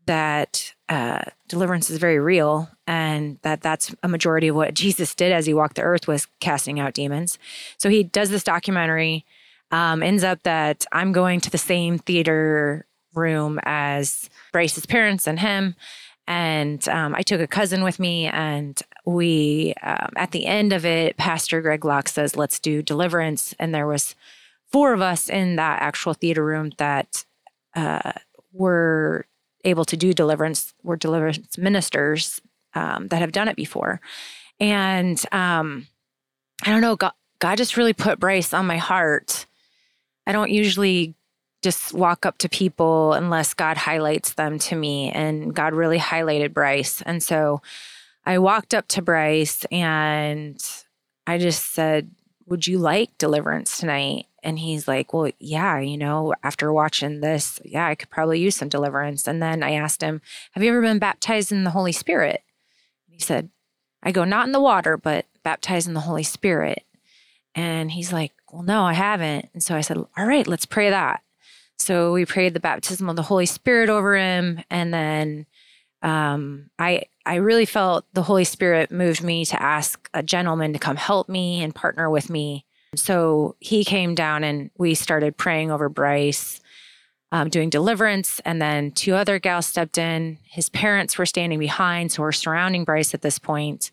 that uh, deliverance is very real and that that's a majority of what Jesus did as he walked the earth was casting out demons. So he does this documentary. Um, ends up that I'm going to the same theater room as Bryce's parents and him. And um, I took a cousin with me, and we, um, at the end of it, Pastor Greg Locke says, "Let's do deliverance." And there was four of us in that actual theater room that uh, were able to do deliverance. Were deliverance ministers um, that have done it before, and um, I don't know. God, God just really put Bryce on my heart. I don't usually just walk up to people unless God highlights them to me. And God really highlighted Bryce. And so I walked up to Bryce and I just said, Would you like deliverance tonight? And he's like, Well, yeah, you know, after watching this, yeah, I could probably use some deliverance. And then I asked him, Have you ever been baptized in the Holy Spirit? He said, I go not in the water, but baptized in the Holy Spirit. And he's like, Well, no, I haven't. And so I said, All right, let's pray that. So we prayed the baptism of the Holy Spirit over him, and then um, I I really felt the Holy Spirit moved me to ask a gentleman to come help me and partner with me. So he came down and we started praying over Bryce, um, doing deliverance, and then two other gals stepped in. His parents were standing behind, so we're surrounding Bryce at this point.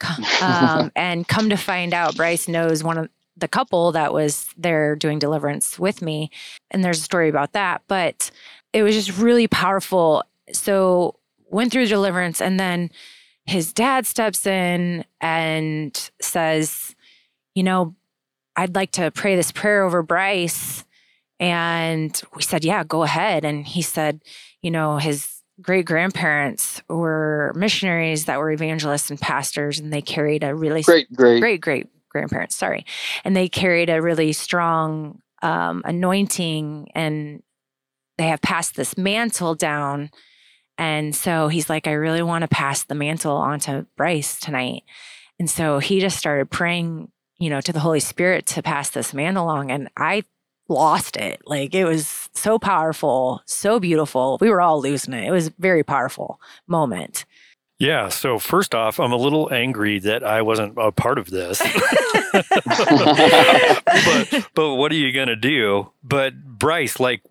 Um, and come to find out, Bryce knows one of the couple that was there doing deliverance with me. And there's a story about that, but it was just really powerful. So went through deliverance and then his dad steps in and says, you know, I'd like to pray this prayer over Bryce. And we said, yeah, go ahead. And he said, you know, his great grandparents were missionaries that were evangelists and pastors, and they carried a really great, great, great great grandparents sorry and they carried a really strong um, anointing and they have passed this mantle down and so he's like i really want to pass the mantle onto bryce tonight and so he just started praying you know to the holy spirit to pass this man along and i lost it like it was so powerful so beautiful we were all losing it it was a very powerful moment Yeah. So first off, I'm a little angry that I wasn't a part of this. but but what are you gonna do? But Bryce, like,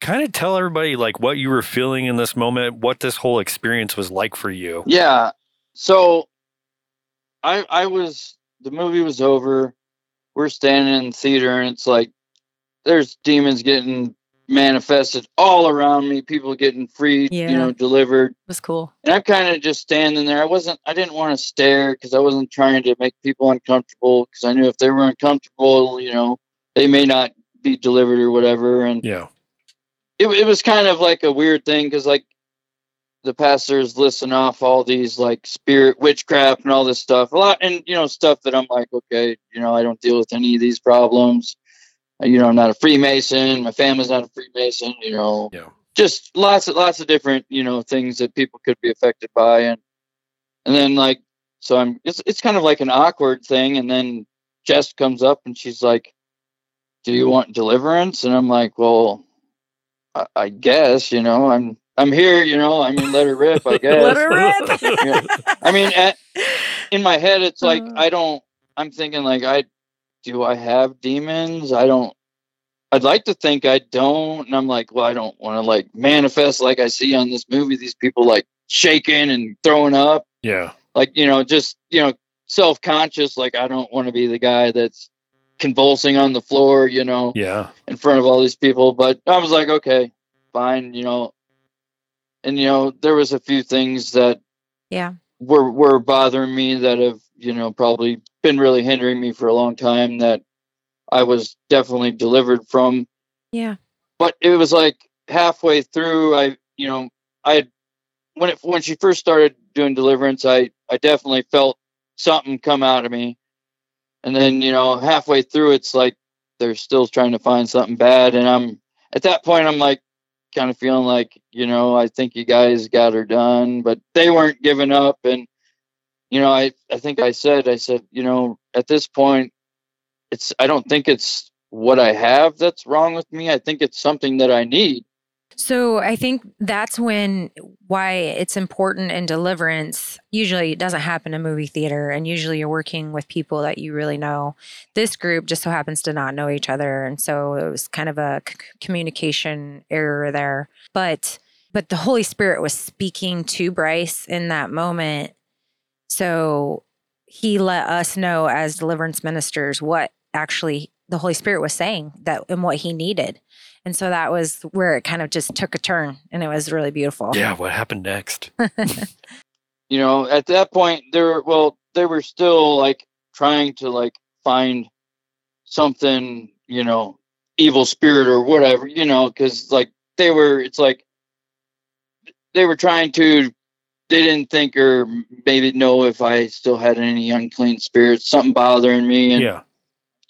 kind of tell everybody like what you were feeling in this moment, what this whole experience was like for you. Yeah. So I I was the movie was over. We're standing in the theater and it's like there's demons getting manifested all around me, people getting free, Yeah. you know, delivered. it was cool And I'm kind of just standing there. I wasn't I didn't want to stare cuz I wasn't trying to make people uncomfortable cuz I knew if they were uncomfortable, you know, they may not be delivered or whatever and Yeah. it, it was kind of like a weird thing because like the pastors listen off all these like spirit witchcraft and all this stuff. A lot and you know stuff that i'm like okay you know i don't deal with any of these problems. Uh, you know i'm not a freemason. My family's not a freemason you know. Yeah. just lots of lots of different you know things that people could be affected by. And and then like so i'm it's it's kind of like an awkward thing. And then jess comes up and she's like do you want deliverance? And i'm like well i, I guess you know i'm i'm here you know i mean let her rip i guess Let her rip. Yeah. i mean at, in my head it's like Uh. i don't i'm thinking like i do i have demons i don't i'd like to think i don't and i'm like well i don't want to like manifest like i see on this movie these people like shaking and throwing up Yeah. like you know just you know self-conscious like i don't want to be the guy that's convulsing on the floor you know Yeah. in front of all these people but i was like okay fine you know and you know there was a few things that Yeah. were were bothering me that have you know probably been really hindering me for a long time that i was definitely delivered from Yeah. but it was like halfway through i you know i when it when she first started doing deliverance i i definitely felt something come out of me and then you know halfway through it's like they're still trying to find something bad and i'm at that point i'm like kind of feeling like you know i think you guys got her done but they weren't giving up. And you know i i think i said i said you know at this point it's i don't think it's what i have that's wrong with me. I think it's something that i need So I think that's when why it's important in deliverance. Usually it doesn't happen in movie theater and usually you're working with people that you really know. This group just so happens to not know each other and so it was kind of a c- communication error there. But but the Holy Spirit was speaking to Bryce in that moment. So he let us know as deliverance ministers what actually the Holy Spirit was saying that and what he needed. And so that was where it kind of just took a turn and it was really beautiful. Yeah. What happened next? you know at that point they were well they were still like trying to like find something you know evil spirit or whatever you know because like they were it's like they were trying to they didn't think or maybe know if i still had any unclean spirits something bothering me and Yeah.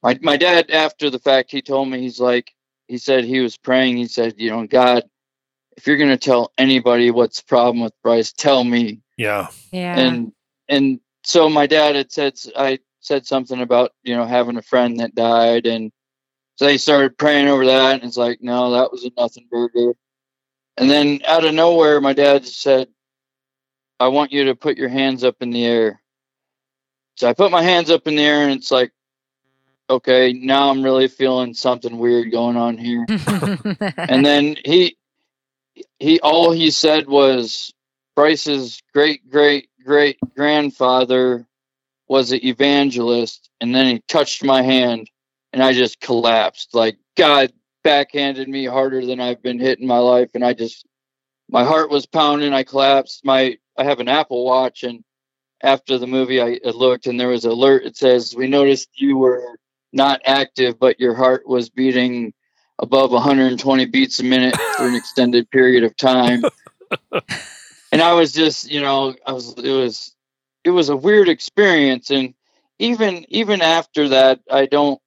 my, my dad after the fact he told me he's like he said he was praying he said you know god if you're going to tell anybody what's the problem with bryce tell me Yeah. Yeah. and and so my dad had said i said something about you know having a friend that died and so they started praying over that and it's like no that was a nothing burger and then out of nowhere my dad said i want you to put your hands up in the air so i put my hands up in the air and it's like okay now i'm really feeling something weird going on here. And then he he all he said was Bryce's great great great grandfather was an evangelist and then he touched my hand and I just collapsed. Like God backhanded me harder than I've been hit in my life and I just my heart was pounding. I collapsed. My I have an Apple watch and after the movie I looked and there was an alert. It says we noticed you were not active but your heart was beating above 120 beats a minute for an extended period of time. and I was just, you know, I was it was it was a weird experience and even even after that I don't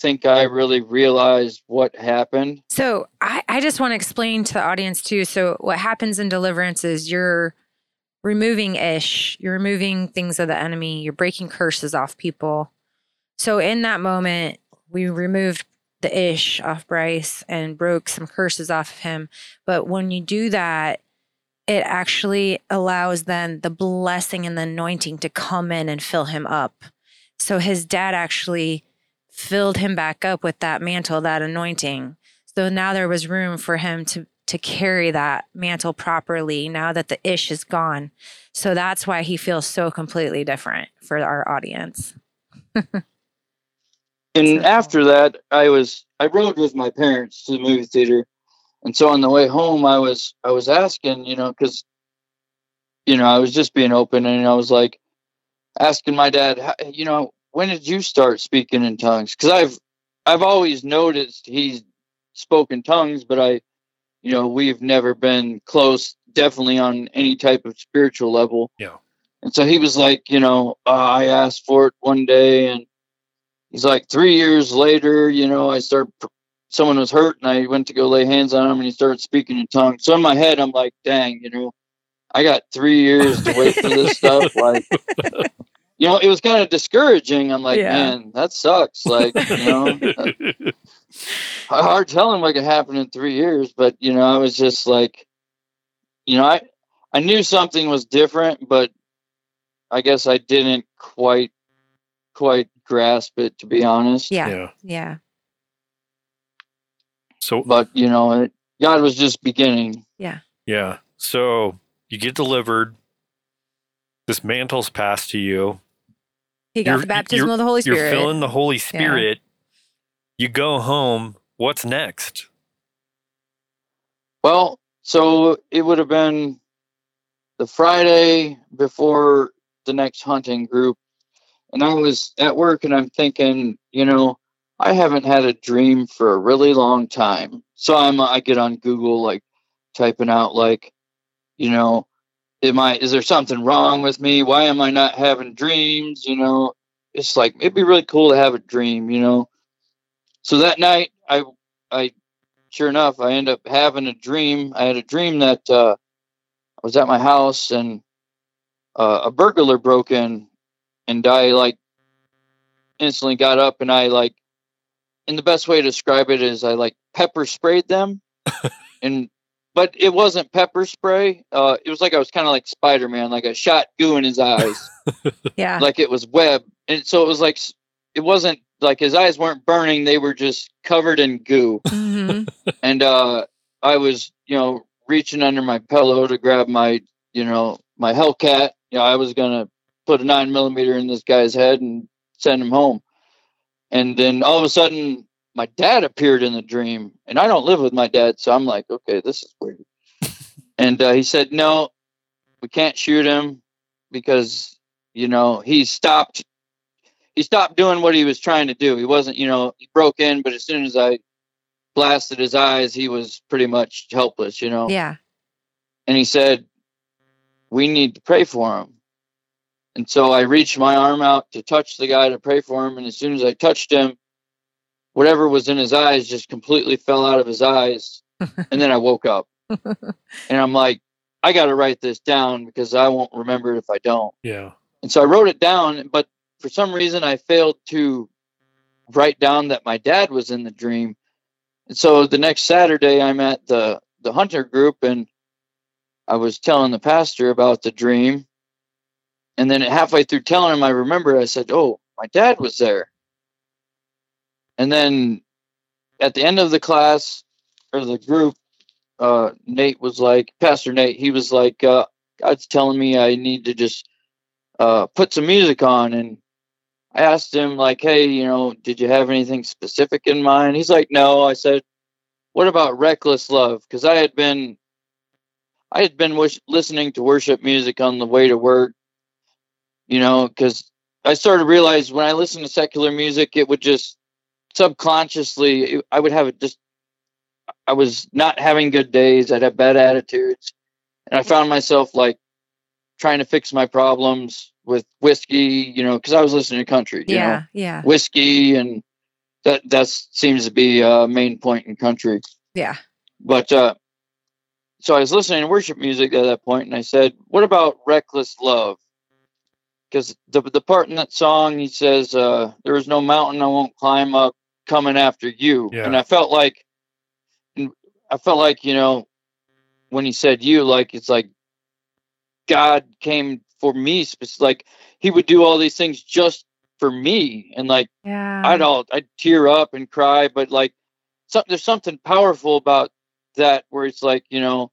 think I really realized what happened. so I, I just want to explain to the audience too. So what happens in deliverance is you're removing ish, you're removing things of the enemy, you're breaking curses off people. So in that moment, we removed the ish off Bryce and broke some curses off of him. But when you do that, it actually allows then the blessing and the anointing to come in and fill him up. So his dad actually filled him back up with that mantle, that anointing. So now there was room for him to to carry that mantle properly now that the ish is gone. So that's why he feels so completely different for our audience. And So- after that I was I rode with my parents to the movie theater. And so on the way home I was I was asking, you know, cuz you know, I was just being open and I was like asking my dad, you know, when did you start speaking in tongues? Because I've I've always noticed he's spoken tongues, but I, you know, we've never been close, definitely on any type of spiritual level. Yeah. And so he was like, you know, uh, I asked for it one day, and he's like, three years later, you know, I start someone was hurt and I went to go lay hands on him and he started speaking in tongues. So in my head, I'm like, dang, you know, I got three years to wait for this stuff. Like, you know, it was kind of discouraging. I'm like, Yeah. man, that sucks. Like, you know, hard telling what could happen in three years. But, you know, I was just like, you know, I, I knew something was different, but I guess I didn't quite, quite grasp it, to be honest. Yeah. yeah. Yeah. So But, you know, it, God was just beginning. yeah. Yeah. So you get delivered. This mantle's passed to you. He got You're- the baptism of the Holy Spirit. You're Spirit. feeling the Holy Spirit. You go home. What's next? Well, so it would have been the Friday before the next hunting group. And I was at work and I'm thinking, you know, I haven't had a dream for a really long time. So I'm I get on Google like typing out like, you know, am I is there something wrong with me? Why am I not having dreams? You know, it's like it'd be really cool to have a dream, you know. So that night I I sure enough, I end up having a dream. I had a dream that uh, I was at my house and uh, a burglar broke in, and I like instantly got up and I like, and the best way to describe it is I like pepper sprayed them, and but it wasn't pepper spray. Uh, it was like I was kind of like Spider Man, like I shot goo in his eyes, yeah. like it was web, and so it was like it wasn't like his eyes weren't burning; they were just covered in goo hmm and uh I was, you know, reaching under my pillow to grab my, you know, my Hellcat. You know, I was gonna put a nine millimeter in this guy's head and send him home. And then all of a sudden, my dad appeared in the dream, and I don't live with my dad, so I'm like, okay, this is weird. and uh, he said, no, we can't shoot him because you know he stopped. He stopped doing what he was trying to do. He wasn't, you know, he broke in, but as soon as I blasted his eyes, he was pretty much helpless, you know. Yeah. And he said, We need to pray for him. And so I reached my arm out to touch the guy to pray for him. And as soon as I touched him, whatever was in his eyes just completely fell out of his eyes. and then I woke up. and I'm like, I got to write this down because I won't remember it if I don't. Yeah. And so I wrote it down, but for some reason I failed to write down that my dad was in the dream. And so the next Saturday I'm at the the hunter group and I was telling the pastor about the dream. And then halfway through telling him I remember I said, "Oh, my dad was there." And then at the end of the class or the group uh Nate was like, Pastor Nate, he was like, uh, God's telling me I need to just uh, put some music on and I asked him like, "Hey, you know, did you have anything specific in mind?" He's like, "No." I said, "What about Reckless Love?" Because I had been, I had been wish- listening to worship music on the way to work. You know, because I started to realize when I listened to secular music, it would just subconsciously, I would have it just. I was not having good days. I'd have bad attitudes, and I found myself like trying to fix my problems with whiskey, you know, because I was listening to country, you know, Yeah. Yeah. whiskey, and that that seems to be a main point in country. Yeah. But uh, so I was listening to worship music at that point, and I said, "What about Reckless Love?" Because the the part in that song, he says, uh, "There is no mountain I won't climb up, coming after you," Yeah. and I felt like, I felt like you know, when he said "you," like it's like God came for me, spec- like He would do all these things just for me, and like. Yeah. I'd all I'd tear up and cry, but like some, there's something powerful about that where it's like you know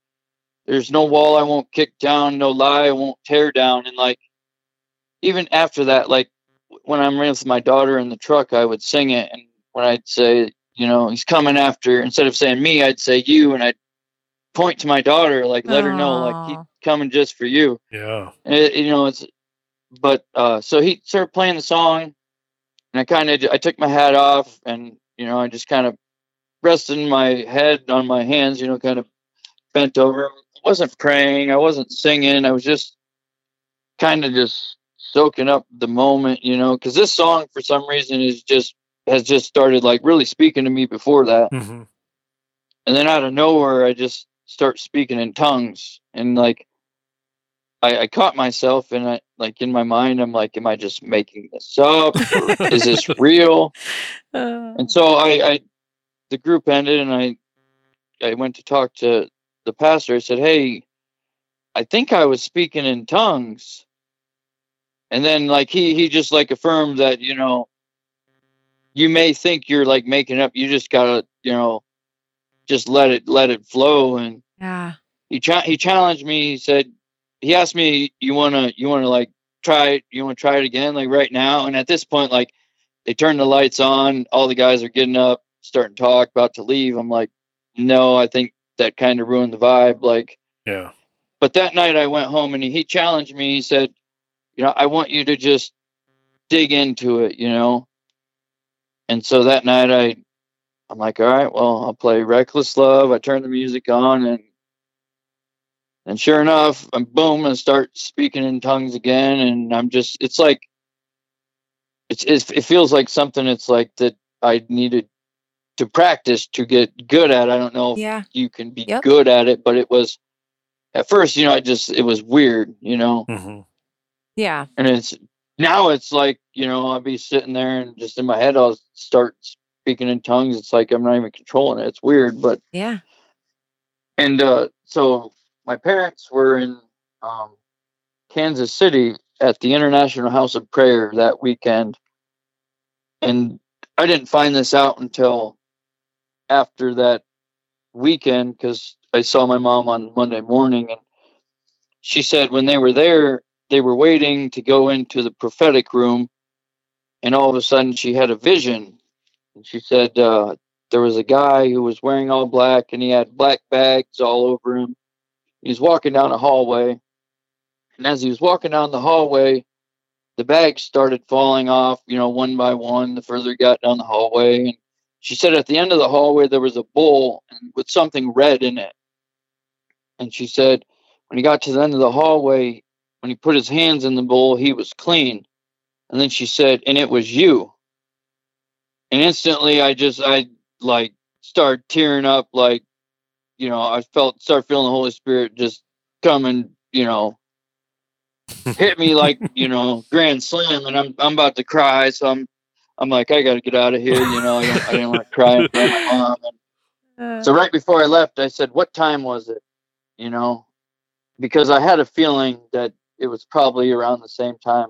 there's no wall I won't kick down, no lie I won't tear down, and like even after that, like when I'm with my daughter in the truck, I would sing it, and when I'd say you know he's coming after, instead of saying me, I'd say you, and I'd point to my daughter, like let her know like he's coming just for you. Yeah. And it, you know it's but uh so he started playing the song and i kind of i took my hat off and you know i just kind of rested my head on my hands you know kind of bent over i wasn't praying i wasn't singing i was just kind of just soaking up the moment you know because this song for some reason is just has just started like really speaking to me before that. hmm And then out of nowhere, I just start speaking in tongues. And like, I, I caught myself and I, like, in my mind, I'm like, am I just making this up? Is this real? Uh, And so I, I, the group ended and I, I went to talk to the pastor. I said, Hey, I think I was speaking in tongues. And then like he, he just like affirmed that, you know, you may think you're like making up, you just gotta, you know, just let it, let it flow. And yeah. he, cha- he challenged me. He said, he asked me, you want to, you want to like try it, you want to try it again, like right now. And at this point, like they turn the lights on, all the guys are getting up, starting to talk, about to leave. I'm like, no, I think that kind of ruined the vibe. Like, Yeah. but that night I went home and he, he challenged me. He said, you know, I want you to just dig into it, you know? And so that night I, I'm like, all right, well, I'll play Reckless Love. I turn the music on and, and sure enough, I'm boom and start speaking in tongues again. And I'm just, it's like, it's, it's it feels like something it's like that I needed to practice to get good at. I don't know if Yeah. you can be Yep. good at it, but it was at first, you know, I just it was weird, you know, hmm Yeah. and it's now it's like you know I'll be sitting there and just in my head I'll start speaking in tongues. It's like I'm not even controlling it. It's weird, but Yeah. and uh, so my parents were in um, Kansas City at the International House of Prayer that weekend, and I didn't find this out until after that weekend because I saw my mom on Monday morning, and she said when they were there, they were waiting to go into the prophetic room, and all of a sudden she had a vision, and she said uh, there was a guy who was wearing all black and he had black bags all over him. He was walking down a hallway, and as he was walking down the hallway, the bags started falling off, you know, one by one. The further he got down the hallway, and she said at the end of the hallway there was a bowl with something red in it. And she said when he got to the end of the hallway, when he put his hands in the bowl, he was clean. And then she said, and it was you. And instantly I just I like started tearing up like you know, I felt start feeling the Holy Spirit just coming, you know, hit me like, you know, grand slam and I'm I'm about to cry, so I'm I'm like, I gotta get out of here, you know, I, I didn't want to cry in front of my mom. And Uh, so right before I left, I said, "What time was it?" You know, because I had a feeling that it was probably around the same time.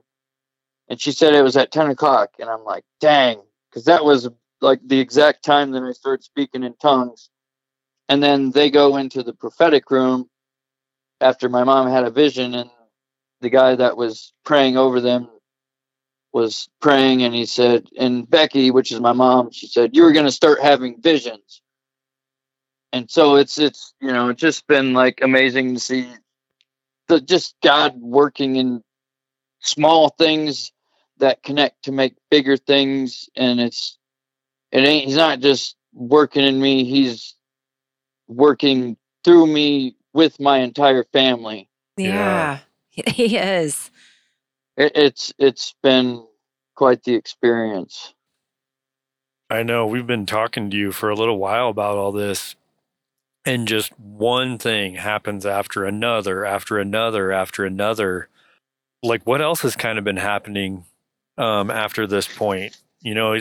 And she said it was at ten o'clock, and I'm like, "Dang," because that was like the exact time that I started speaking in tongues. And then they go into the prophetic room after my mom had a vision, and the guy that was praying over them was praying, and he said, "And Becky, which is my mom, she said you were going to start having visions." and so it's it's you know it's just been like amazing to see the just God working in small things that connect to make bigger things, and it's it ain't he's not just working in me; he's working through me with my entire family. yeah. He is. It, it's it's been quite the experience. I know we've been talking to you for a little while about all this, and just one thing happens after another, after another, after another. Like, what else has kind of been happening um, after this point? You know,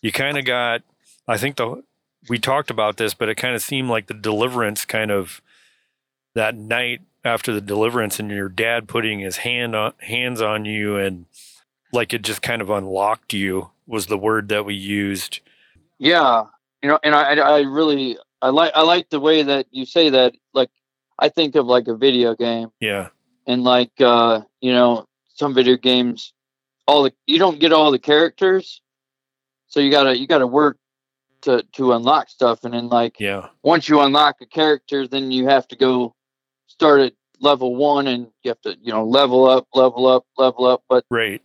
you kind of got. I think the we talked about this, but it kind of seemed like the deliverance kind of that night after the deliverance, and your dad putting his hand on hands on you, and like it just kind of unlocked you was the word that we used. Yeah, you know, and I I really I like I like the way that you say that. Like I think of like a video game. Yeah. and like uh you know some video games all the you don't get all the characters so you gotta you gotta work to to unlock stuff and then like Yeah. once you unlock a character then you have to go start at level one and you have to you know level up level up level up but Right.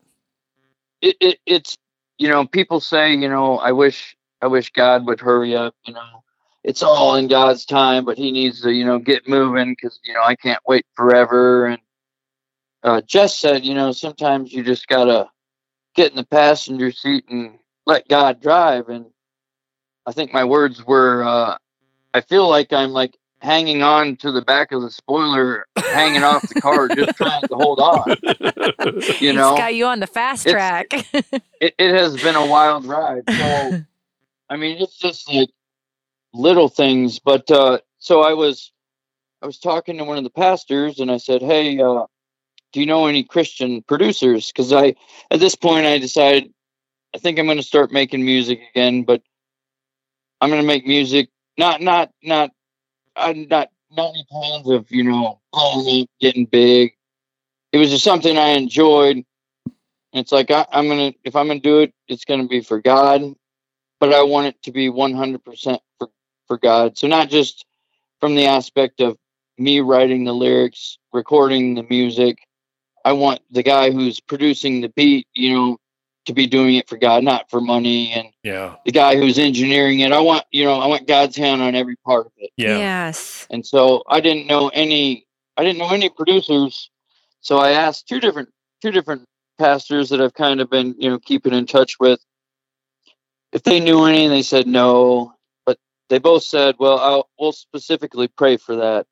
it, it it's you know people say you know i wish i wish god would hurry up you know it's all in god's time but he needs to you know get moving because you know i can't wait forever and uh jess said you know sometimes you just gotta get in the passenger seat and let God drive. And I think my words were, uh, I feel like I'm like hanging on to the back of the spoiler, hanging off the car, just trying to hold on. You know, He's got you on the fast track. it, it has been a wild ride. So, I mean, it's just like little things. But uh, so I was, I was talking to one of the pastors, and I said, "Hey, uh, do you know any Christian producers?" Because I, at this point, I decided I think I'm going to start making music again, but I'm going to make music not not not I'm not not any plans of you know getting big. It was just something I enjoyed. It's like I, I'm gonna if I'm gonna do it, it's gonna be for God, but I want it to be 100 percent for for God. So not just from the aspect of me writing the lyrics, recording the music. I want the guy who's producing the beat, you know, to be doing it for God, not for money. And yeah. the guy who's engineering it, I want, you know, I want God's hand on every part of it. Yeah. Yes. And so I didn't know any I didn't know any producers. So I asked two different two different pastors that I've kind of been, you know, keeping in touch with if they knew any and they said no. They both said, Well, I'll we'll specifically pray for that.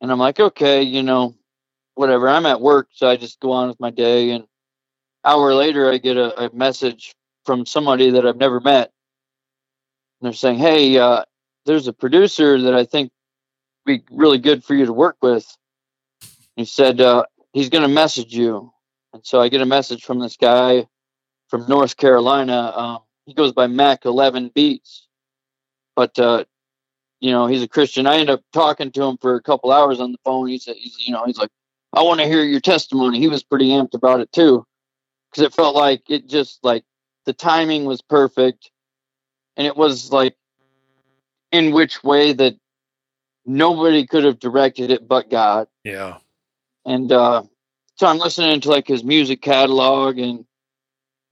And I'm like, Okay, you know, whatever. I'm at work, so I just go on with my day and hour later I get a, a message from somebody that I've never met. And they're saying, Hey, uh, there's a producer that I think be really good for you to work with. He said uh, he's going to message you, and so I get a message from this guy from North Carolina. Um, he goes by Mac Eleven Beats, but uh, you know he's a Christian. I end up talking to him for a couple hours on the phone. He said, he's, you know, he's like, I want to hear your testimony. He was pretty amped about it too, because it felt like it just like the timing was perfect, and it was like in which way that nobody could have directed it but God. Yeah. And uh, so I'm listening to like his music catalog, and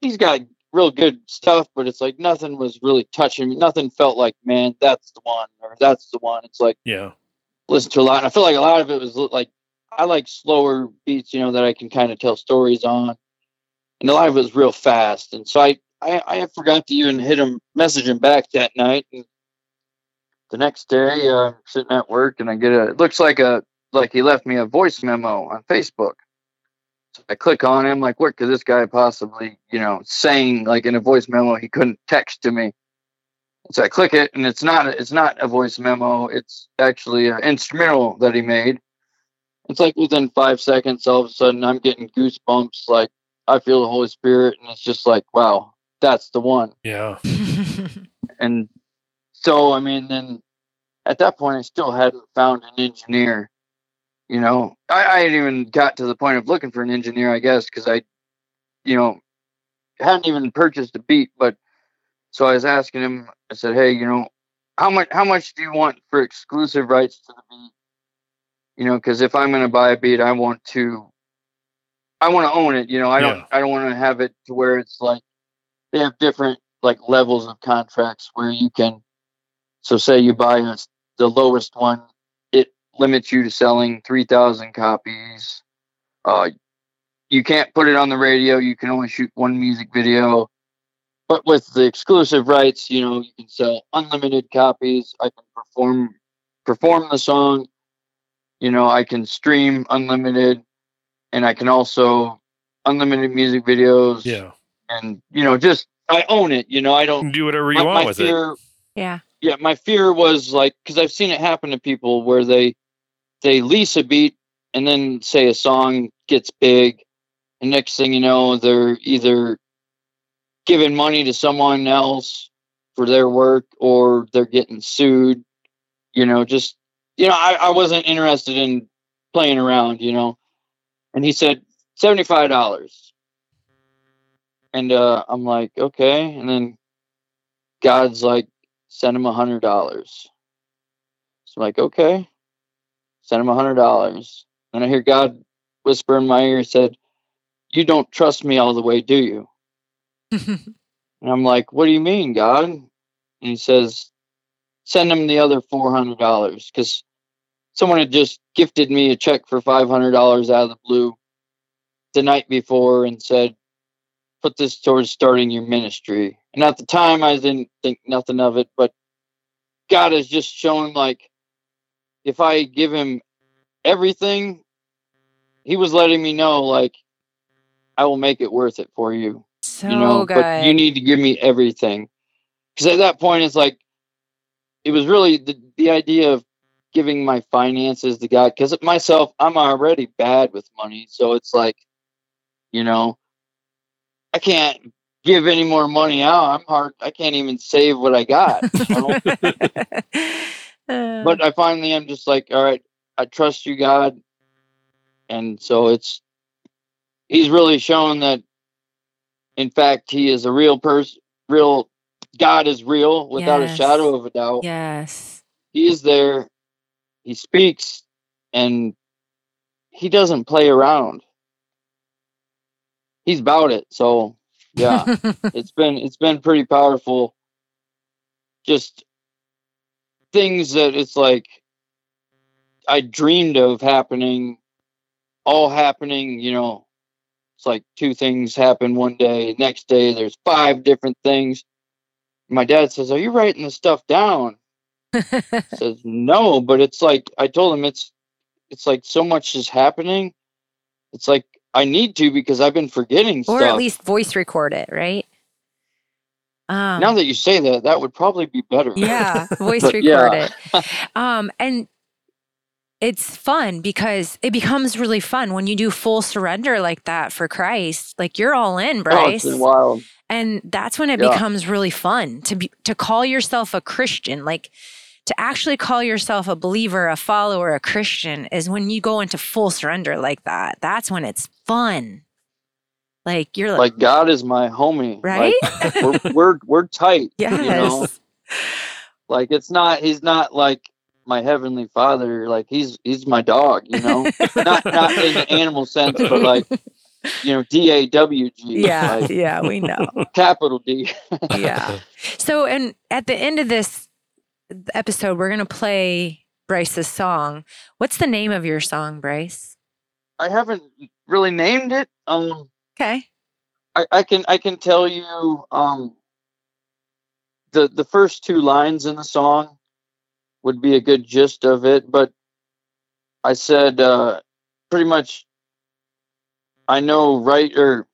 he's got real good stuff, but it's like nothing was really touching me. Nothing felt like, man, that's the one, or that's the one. It's like Yeah. listen to a lot, and I feel like a lot of it was like I like slower beats, you know, that I can kind of tell stories on, and a lot of it was real fast. And so I, I, I forgot to even hit him, message him back that night. And the next day, uh, I'm sitting at work, and I get a. It looks like a like he left me a voice memo on Facebook. So I click on him, like, what could this guy possibly, you know, saying like in a voice memo he couldn't text to me. So I click it, and it's not it's not a voice memo. It's actually an instrumental that he made. It's like within five seconds, all of a sudden, I'm getting goosebumps. Like I feel the Holy Spirit, and it's just like, wow, that's the one. Yeah. And so, I mean, then at that point, I still hadn't found an engineer. You know, I, I hadn't even got to the point of looking for an engineer, I guess, because I, you know, hadn't even purchased a beat. But so I was asking him. I said, "Hey, you know, how much how much do you want for exclusive rights to the beat? You know, because if I'm going to buy a beat, I want to, I want to own it. You know, I don't Yeah. I don't want to have it to where it's like they have different like levels of contracts where you can. So say you buy a, the lowest one, limits you to selling three thousand copies. Uh, you can't put it on the radio. You can only shoot one music video. But with the exclusive rights, you know, you can sell unlimited copies. I can perform perform the song. You know, I can stream unlimited, and I can also unlimited music videos. Yeah. and you know, just I own it. You know, I don't. do whatever you my, want my with it. fear, yeah. yeah, my fear was like because I've seen it happen to people where they they lease a beat and then say a song gets big, and next thing you know, they're either giving money to someone else for their work or they're getting sued. You know, just you know, I, I wasn't interested in playing around. You know, and he said seventy five dollars, and uh, I'm like, okay, and then God's like send him a hundred dollars. So I'm like, okay, send him a hundred dollars. And I hear God whisper in my ear, said, You don't trust me all the way, do you? And I'm like, What do you mean, God? And he says, Send him the other four hundred dollars because someone had just gifted me a check for five hundred dollars out of the blue the night before and said, put this towards starting your ministry. And at the time, I didn't think nothing of it, but God has just shown like if I give him everything, he was letting me know like I will make it worth it for you. So you know, good. but you need to give me everything. Because at that point, it's like it was really the the idea of giving my finances to God. Because myself, I'm already bad with money, so it's like, you know, I can't give any more money out. I'm hard. I can't even save what I got. Uh, but I finally am just like, all right, I trust you, God, and so it's he's really shown that, in fact, he is a real person. Real God is real without Yes. a shadow of a doubt. yes. He is there. He speaks, and he doesn't play around. He's about it. So yeah, it's been it's been pretty powerful. Just things that it's like I dreamed of happening, all happening. You know, it's like two things happen one day. Next day, there's five different things. My dad says, "Are you writing this stuff down?" Says, "No," but it's like I told him it's it's like so much is happening. It's like I need to because I've been forgetting or stuff. at least voice record it, right? Um, now that you say that, that would probably be better. yeah, voice But record yeah. it. Um, and it's fun because it becomes really fun when you do full surrender like that for Christ. Like you're all in, Oh, Bryce. it's been wild. and that's when it Yeah. becomes really fun to be to call yourself a christian like to actually call yourself a believer a follower a christian is when you go into full surrender like that that's when it's fun like you're like, Like God is my homie. right Like, we're, we're we're tight. yes You know? Like it's not. He's not like my heavenly father. Like he's he's my dog. You know, not not in the animal sense, but like you know, D A W G. yeah Like yeah we know capital D. yeah so and at the end of this episode we're gonna play bryce's song what's the name of your song bryce I haven't really named it. Um, okay I, I can I can tell you um the the first two lines in the song would be a good gist of it, but I said uh pretty much I know right or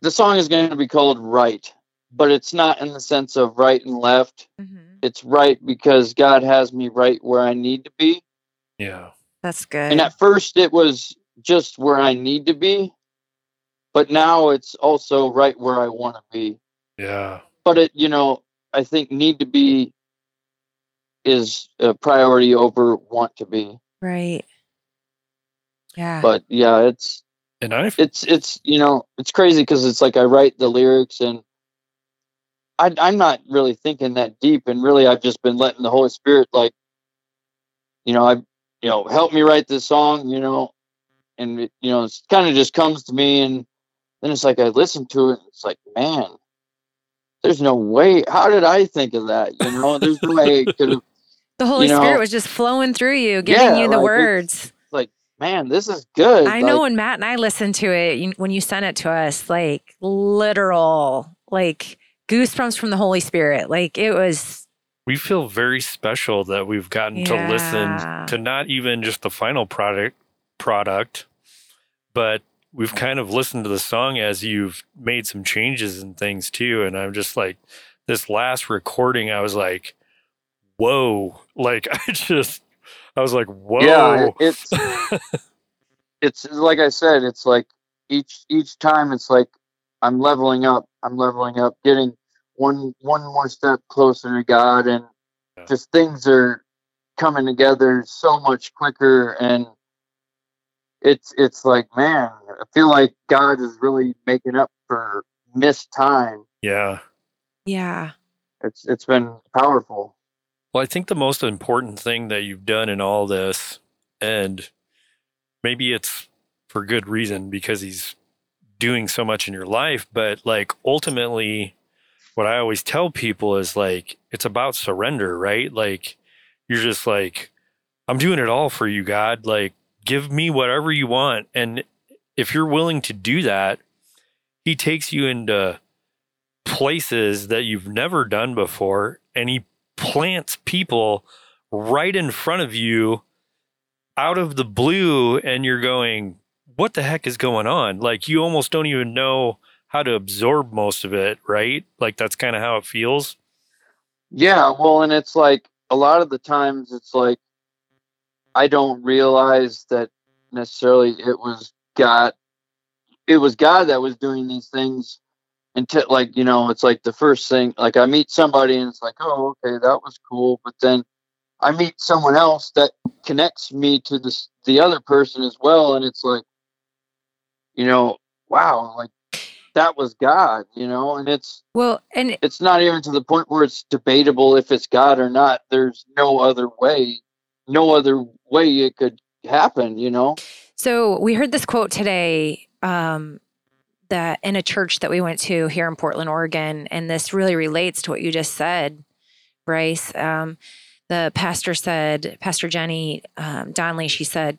the song is going to be called right, but it's not in the sense of right and left. Mm-hmm. It's right because God has me right where I need to be. Yeah. that's good And at first it was just where I need to be, but now it's also right where I want to be. Yeah. But it, you know, I think need to be is a priority over want to be. right yeah But yeah, it's And I it's it's you know it's crazy because it's like I write the lyrics and I, I'm not really thinking that deep, and really I've just been letting the Holy Spirit like, you know, I you know help me write this song, you know, and it, you know it kind of just comes to me, and then it's like I listen to it, and it's like man, there's no way. How did I think of that? You know, there's no way it could have. The Holy you know- Spirit was just flowing through you, giving Yeah, you the like, words. Like, man, this is good. I know when Matt and I listened to it, when you sent it to us, like literal, like goosebumps from the Holy Spirit. Like it was, we feel very special that we've gotten to listen to not even just the final product product, but we've kind of listened to the song as you've made some changes and things too. And I'm just like, this last recording, I was like, whoa. Like I just I was like, whoa. Yeah, it's it's like I said, it's like each each time it's like I'm leveling up, I'm leveling up, getting one one more step closer to God and Yeah. just things are coming together so much quicker and it's it's like man, I feel like God is really making up for missed time. yeah. yeah, It's it's been powerful. Well, I think the most important thing that you've done in all this, and maybe it's for good reason because he's doing so much in your life, but like ultimately, what I always tell people is like, it's about surrender, right? Like, you're just like, I'm doing it all for you, God. Like, give me whatever you want. And if you're willing to do that, he takes you into places that you've never done before and he plants people right in front of you out of the blue and you're going what the heck is going on? Like you almost don't even know how to absorb most of it right? Like that's kind of how it feels. Yeah, well, and it's like a lot of the times it's like I don't realize that necessarily it was God. It was God that was doing these things until, like, you know, it's like the first thing. Like I meet somebody and it's like, oh, okay, that was cool. But then I meet someone else that connects me to this the other person as well, and it's like, you know, wow, like that was God, you know, and it's Well, and it's not even to the point where it's debatable if it's God or not. There's no other way, no other way it could happen, you know? So we heard this quote today um, that in a church that we went to here in Portland, Oregon, and this really relates to what you just said, Bryce. Um, the pastor said, Pastor Jenny um, Donnelly, she said,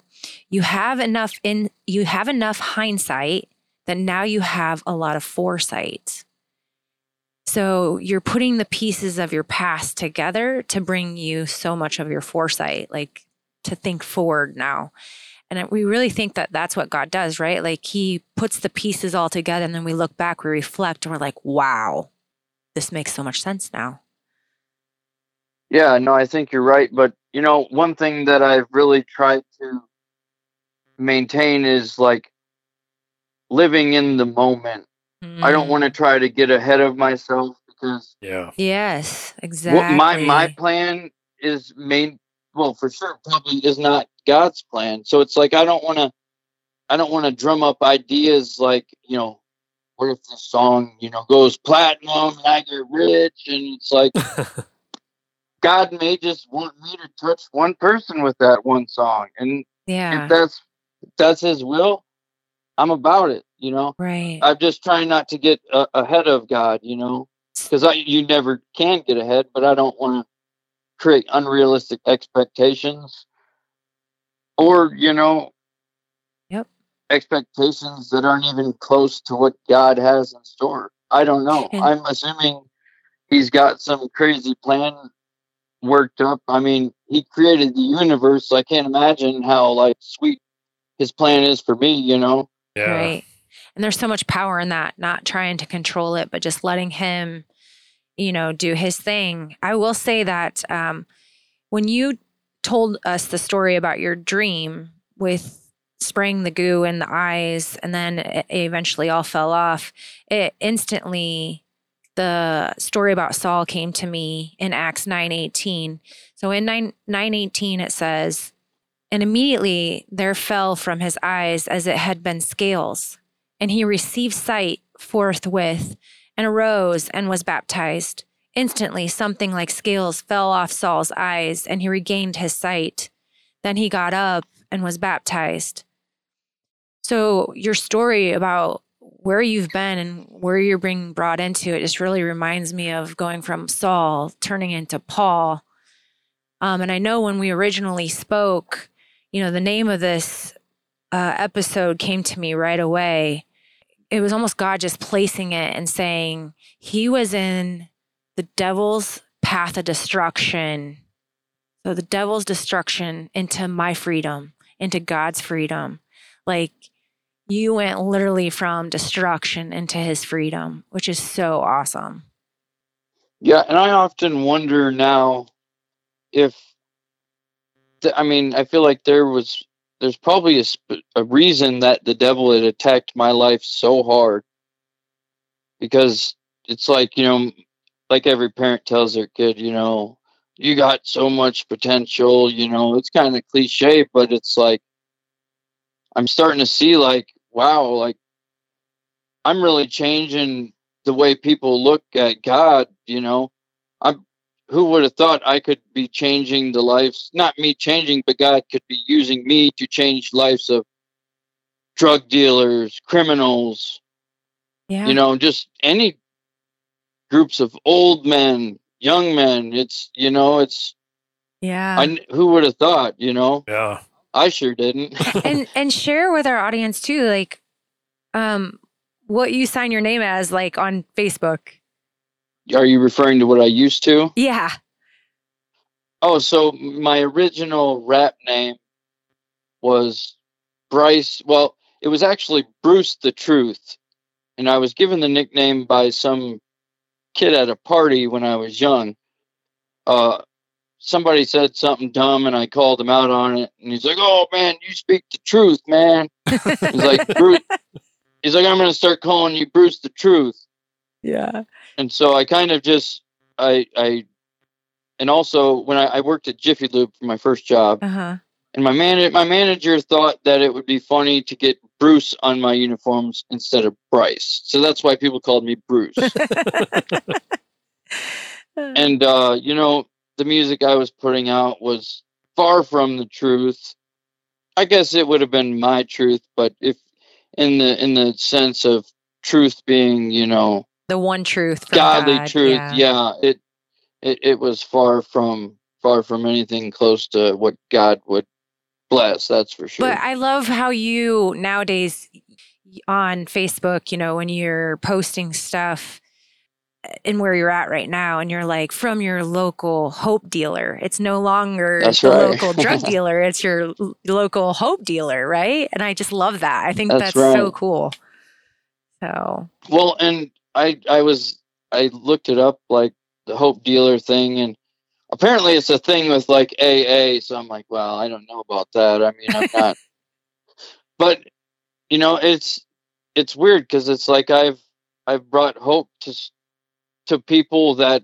"You have enough in you have enough hindsight that now you have a lot of foresight." So you're putting the pieces of your past together to bring you so much of your foresight, like to think forward now. And we really think that that's what God does, right? Like he puts the pieces all together and then we look back, we reflect, and we're like, wow, this makes so much sense now. Yeah, no, I think you're right. But, you know, one thing that I've really tried to maintain is like living in the moment. I don't mm. want to try to get ahead of myself because yeah. Yes, what exactly. my my plan is main well for sure probably is not God's plan. So it's like I don't want to I don't want to drum up ideas like you know what if this song you know goes platinum and I get rich? And it's like God may just want me to touch one person with that one song. And yeah, if that's if that's His will, I'm about it. You know. right. I'm just trying not to get uh, ahead of God, you know, because I you never can get ahead. But I don't want to create unrealistic expectations, or you know, Yep. expectations that aren't even close to what God has in store. I don't know. And- I'm assuming He's got some crazy plan worked up. I mean, He created the universe. So I can't imagine how like sweet His plan is for me. You know. Yeah Right. And there's so much power in that, not trying to control it, but just letting him, you know, do his thing. I will say that um, when you told us the story about your dream with spraying the goo in the eyes and then it eventually all fell off, it instantly the story about Saul came to me in Acts 9:18. So in 9 9:18 it says, and immediately there fell from his eyes as it had been scales, and he received sight forthwith, and arose and was baptized. Instantly, something like scales fell off Saul's eyes, and he regained his sight. Then he got up and was baptized. So, your story about where you've been and where you're being brought into it just really reminds me of going from Saul turning into Paul. Um, and I know when we originally spoke, you know, the name of this uh, episode came to me right away. It was almost God just placing it and saying, He was in the devil's path of destruction. So the devil's destruction into my freedom, into God's freedom. Like you went literally from destruction into his freedom, which is so awesome. Yeah, and I often wonder now if th- I mean, I feel like there was there's probably a, sp- a reason that the devil had attacked my life so hard because it's like, you know, like every parent tells their kid, you know, you got so much potential, you know, it's kind of cliche, but it's like I'm starting to see like wow, like I'm really changing the way people look at God, you know. I'm who would have thought I could be changing the lives not me changing, but God could be using me to change lives of drug dealers, criminals, Yeah. you know, just any groups of old men, young men. It's you know, it's yeah. I who would have thought, you know. yeah I sure didn't. and and share with our audience too like um what you sign your name as, like on Facebook. Are you referring to what I used to? Yeah. Oh, so my original rap name was Bryce. Well, it was actually Bruce the Truth. And I was given the nickname by some kid at a party when I was young. Uh, somebody said something dumb and I called him out on it. And he's like, Oh, man, you speak the truth, man. he's like, Bruce. He's like, I'm going to start calling you Bruce the Truth. Yeah. And so I kind of just, I, I, and also when I, I worked at Jiffy Lube for my first job, Uh huh. and my man my manager thought that it would be funny to get Bruce on my uniforms instead of Bryce. So that's why people called me Bruce. and uh, you know, the music I was putting out was far from the truth. I guess it would have been my truth, but if in the in the sense of truth being, you know, the one truth. Godly God, truth, Yeah. yeah, it, it it was far from far from anything close to what God would bless. That's for sure. But I love how you nowadays on Facebook, you know, when you're posting stuff and where you're at right now, and you're like from your local hope dealer. It's no longer That's the right. local drug dealer, it's your l- local hope dealer, right? And I just love that. I think That's that's, so cool. So, Well, and I I was I looked it up like the hope dealer thing, and apparently it's a thing with like AA. So I'm like, well, I don't know about that. I mean, I'm not. but you know, it's it's weird because it's like I've I've brought hope to to people that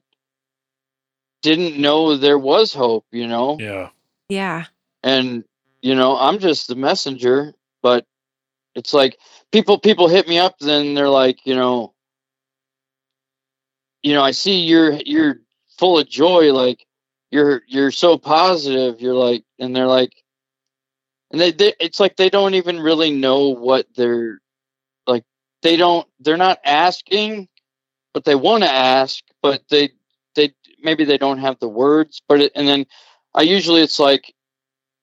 didn't know there was hope. You know, Yeah. yeah. and you know i'm just the messenger but it's like people people hit me up then they're like you know you know i see you're you're full of joy like you're you're so positive you're like and they're like and they, they it's like they don't even really know what they're like they don't they're not asking but they want to ask but they they maybe they don't have the words but it, and then i usually it's like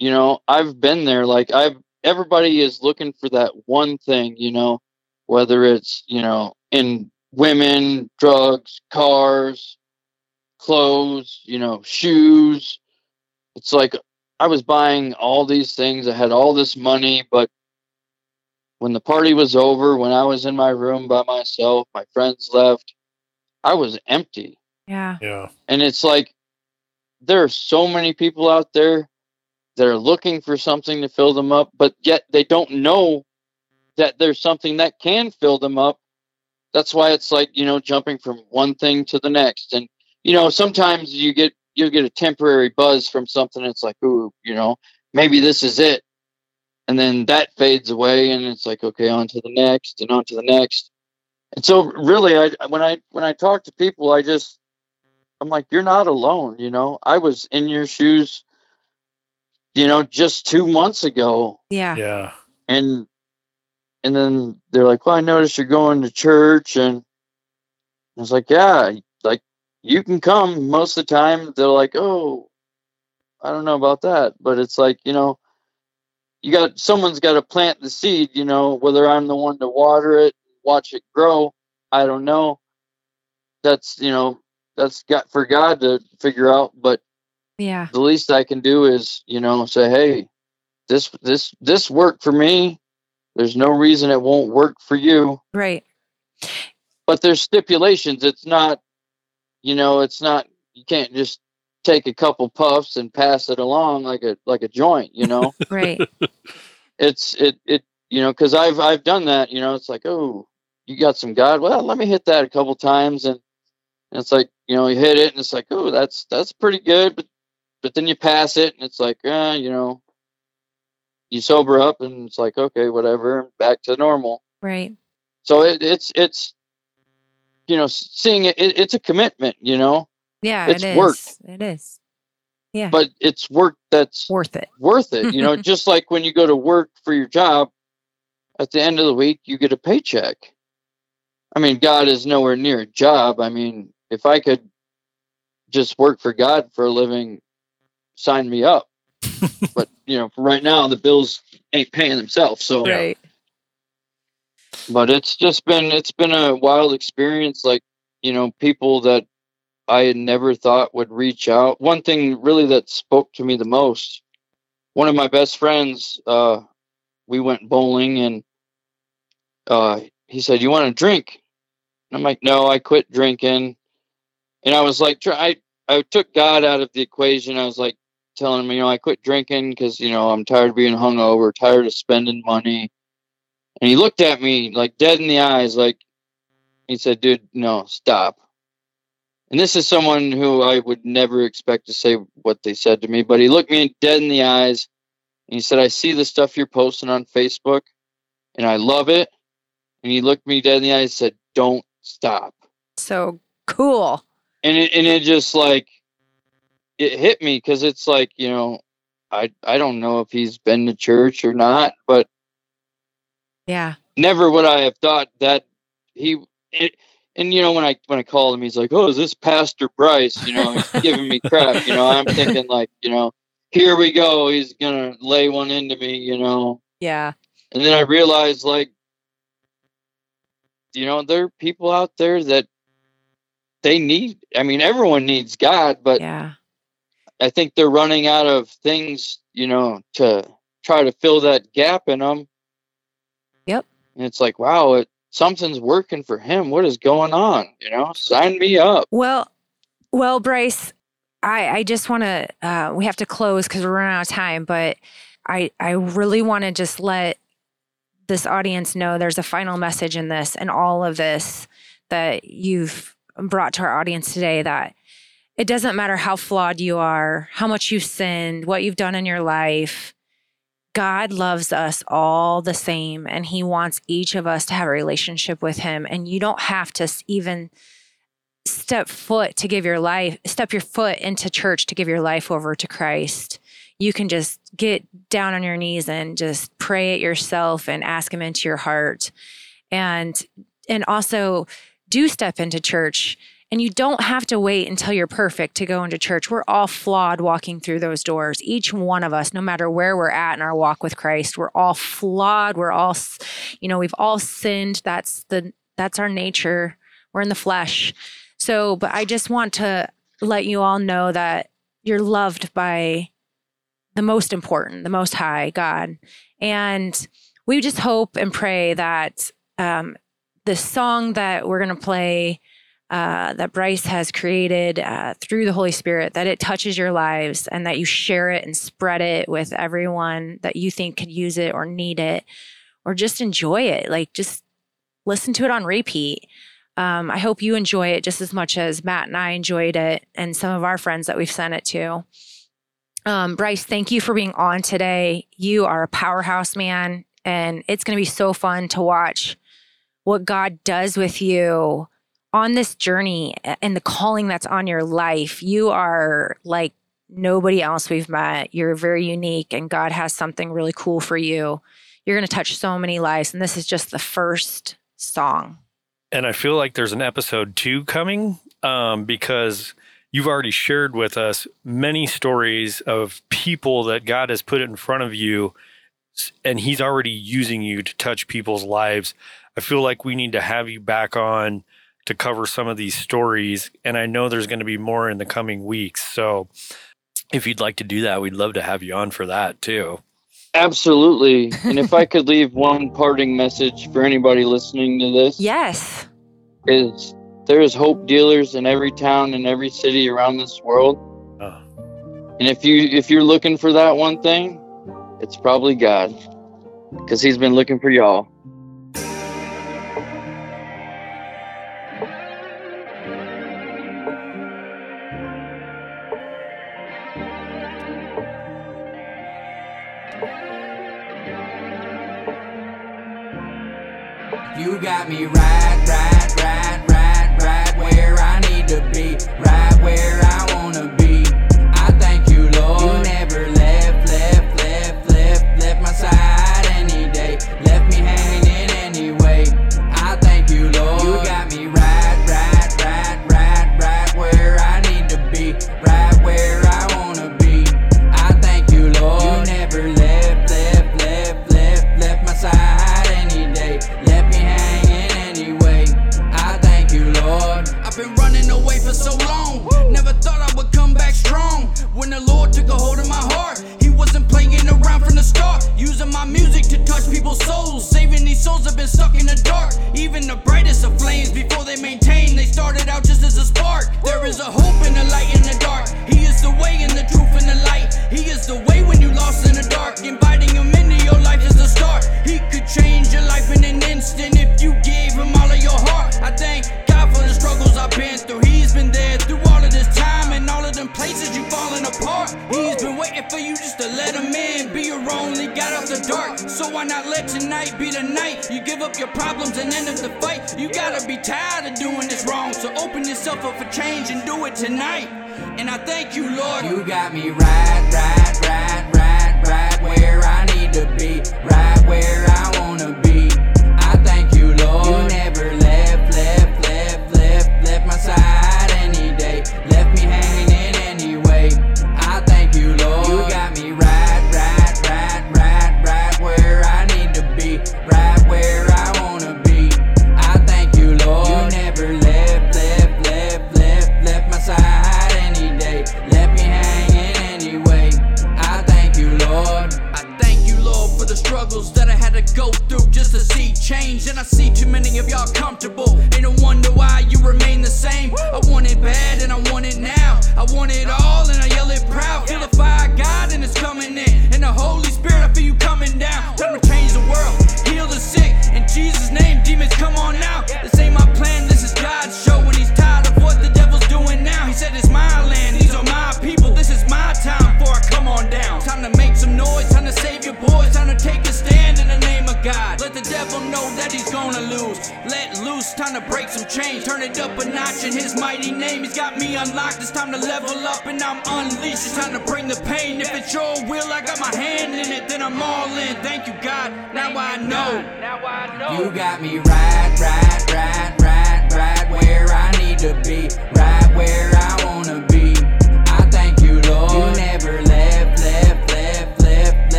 you know i've been there like i've everybody is looking for that one thing you know whether it's you know in women drugs cars clothes you know shoes it's like i was buying all these things i had all this money but when the party was over when i was in my room by myself my friends left i was empty Yeah. Yeah. and it's like there are so many people out there that are looking for something to fill them up, but yet they don't know that there's something that can fill them up. That's why it's like, you know, jumping from one thing to the next. And, you know, sometimes you get you get a temporary buzz from something, it's like, ooh, you know, maybe this is it. And then that fades away and it's like, okay, on to the next and on to the next. And so really I when I when I talk to people, I just I'm like, you're not alone, you know. I was in your shoes, you know, just two months ago, Yeah. Yeah. and and then they're like, well, I noticed you're going to church, and I was like, yeah, like you can come. Most of the time, they're like, oh, I don't know about that, but it's like, you know, you got someone's got to plant the seed, you know, whether I'm the one to water it, watch it grow, I don't know. That's you know, that's got for God to figure out, but Yeah. the least I can do is, you know, say, hey, this this this worked for me. There's no reason it won't work for you. Right. But there's stipulations. It's not, you know, it's not. You can't just take a couple puffs and pass it along like a like a joint. You know, Right. it's it it you know because I've I've done that. You know, it's like oh, you got some God. Well, let me hit that a couple times and. And it's like you know you hit it and it's like oh that's that's pretty good but but then you pass it and it's like uh, you know you sober up and it's like okay whatever back to normal right. so it, it's it's you know seeing it, it it's a commitment you know Yeah. It's it is. work. It is. Yeah. but it's work that's Worth it. worth it you know just like when you go to work for your job at the end of the week you get a paycheck i mean god is nowhere near a job i mean if i could just work for god for a living sign me up but you know for right now the bills ain't paying themselves so. Right. but it's just been it's been a wild experience like you know people that i had never thought would reach out. One thing really that spoke to me the most one of my best friends uh we went bowling and uh he said you want a drink? And i'm like no i quit drinking. And i was like try i, I took god out of the equation. I was like telling him you know i quit drinking because you know i'm tired of being hungover tired of spending money and he looked at me like dead in the eyes, like he said, dude, no, stop. And this is someone who I would never expect to say what they said to me, but he looked me dead in the eyes and he said, I see the stuff you're posting on Facebook and I love it. And he looked me dead in the eyes and said, Don't stop. So cool. And it and it just like it hit me because it's like, you know, I I don't know if he's been to church or not, but yeah. Never would I have thought that he. It, and you know when I when I called him, he's like, "Oh, is this Pastor Bryce?" You know, he's giving me crap. You know, I'm thinking like, you know, here we go. He's gonna lay one into me. You know. Yeah. And then I realized, like, you know, there are people out there that they need. I mean, everyone needs God, but yeah, I think they're running out of things. You know, to try to fill that gap in them. Yep. And it's like, wow, it, something's working for him. What is going on? You know, sign me up. Well, well, Bryce, I, I just want to, uh, we have to close because we're running out of time, but I, I really want to just let this audience know there's a final message in this and all of this that you've brought to our audience today that it doesn't matter how flawed you are, how much you've sinned, what you've done in your life, God loves us all the same, and He wants each of us to have a relationship with Him. And you don't have to even step foot to give your life, step your foot into church to give your life over to Christ. You can just get down on your knees and just pray it yourself and ask Him into your heart. And and also do step into church and you don't have to wait until you're perfect to go into church. We're all flawed walking through those doors. Each one of us, no matter where we're at in our walk with Christ, we're all flawed. We're all, you know, we've all sinned. That's the that's our nature. We're in the flesh. So, but I just want to let you all know that you're loved by the most important, the most high God. And we just hope and pray that um, the song that we're going to play uh, that Bryce has created uh, through the Holy Spirit, that it touches your lives and that you share it and spread it with everyone that you think could use it or need it or just enjoy it. Like just listen to it on repeat. Um, I hope you enjoy it just as much as Matt and I enjoyed it and some of our friends that we've sent it to. Um, Bryce, thank you for being on today. You are a powerhouse man, and it's going to be so fun to watch what God does with you on this journey and the calling that's on your life, you are like nobody else we've met. You're very unique, and God has something really cool for you. You're going to touch so many lives, and this is just the first song. And I feel like there's an episode two coming um, because you've already shared with us many stories of people that God has put in front of you, and He's already using you to touch people's lives. I feel like we need to have you back on to cover some of these stories. And I know there's going to be more in the coming weeks. So if you'd like to do that, we'd love to have you on for that too. Absolutely. and if I could leave one parting message for anybody listening to this. Yes. Is there's hope dealers in every town and every city around this world. Oh. And if you if you're looking for that one thing, it's probably God. Cuz he's been looking for y'all. Me right, souls. Saving these souls have been stuck in the dark. Even the brightest of flames before they maintain, they started out just as a spark. There is a hope in the light in the dark. He is the way and the truth and the light. He is the way when you lost in the dark. Inviting him into your life is the start. He could change your life in an instant if you gave him all of your heart. I thank God for the struggles I've been through. He's been there through all of this time and all of them places you've apart. He's been waiting for you just to let him in. Be your only God out the dark. So why not let tonight be the night? You give up your problems and end up the fight. You gotta be tired of doing this wrong. So open yourself up for change and do it tonight. And I thank you, Lord. You got me right, right, right, right, right where I need to be, right where I wanna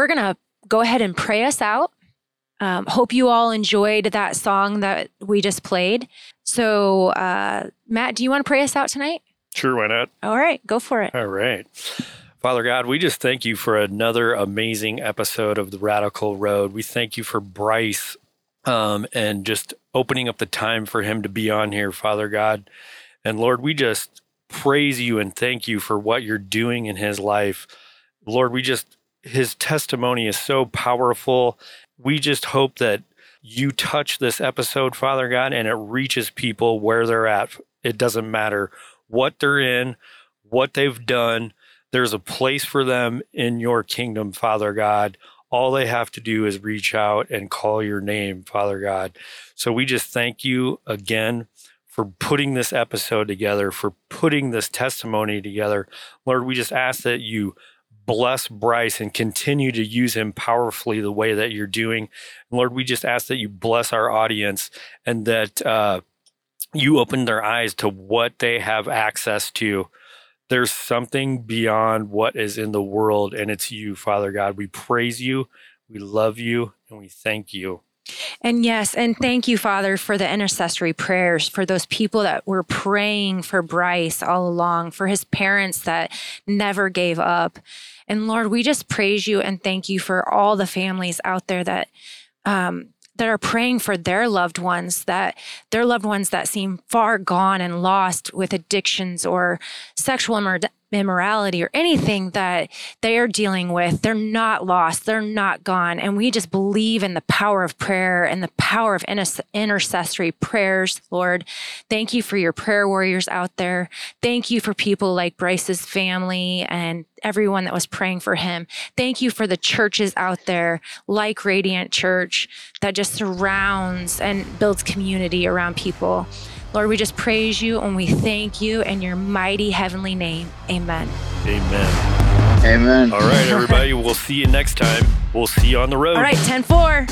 we're going to go ahead and pray us out. Um, hope you all enjoyed that song that we just played. So, uh, Matt, do you want to pray us out tonight? Sure, why not? All right, go for it. All right. Father God, we just thank you for another amazing episode of the Radical Road. We thank you for Bryce um, and just opening up the time for him to be on here, Father God. And Lord, we just praise you and thank you for what you're doing in his life. Lord, we just, his testimony is so powerful. We just hope that you touch this episode, Father God, and it reaches people where they're at. It doesn't matter what they're in, what they've done. There's a place for them in your kingdom, Father God. All they have to do is reach out and call your name, Father God. So we just thank you again for putting this episode together, for putting this testimony together. Lord, we just ask that you bless Bryce and continue to use him powerfully the way that you're doing. Lord, we just ask that you bless our audience and that uh, you open their eyes to what they have access to. There's something beyond what is in the world, and it's you, Father God. We praise you, we love you, and we thank you. And yes, and thank you, Father, for the intercessory prayers for those people that were praying for Bryce all along, for his parents that never gave up. And Lord, we just praise you and thank you for all the families out there that um, that are praying for their loved ones that their loved ones that seem far gone and lost with addictions or sexual immorality or anything that they are dealing with, they're not lost, they're not gone. And we just believe in the power of prayer and the power of intercessory prayers, Lord. Thank you for your prayer warriors out there. Thank you for people like Bryce's family and everyone that was praying for him. Thank you for the churches out there like Radiant Church that just surrounds and builds community around people. Lord, we just praise you and we thank you in your mighty heavenly name. Amen. Amen. Amen. All right, everybody. we'll see you next time. We'll see you on the road. All right, 10 4.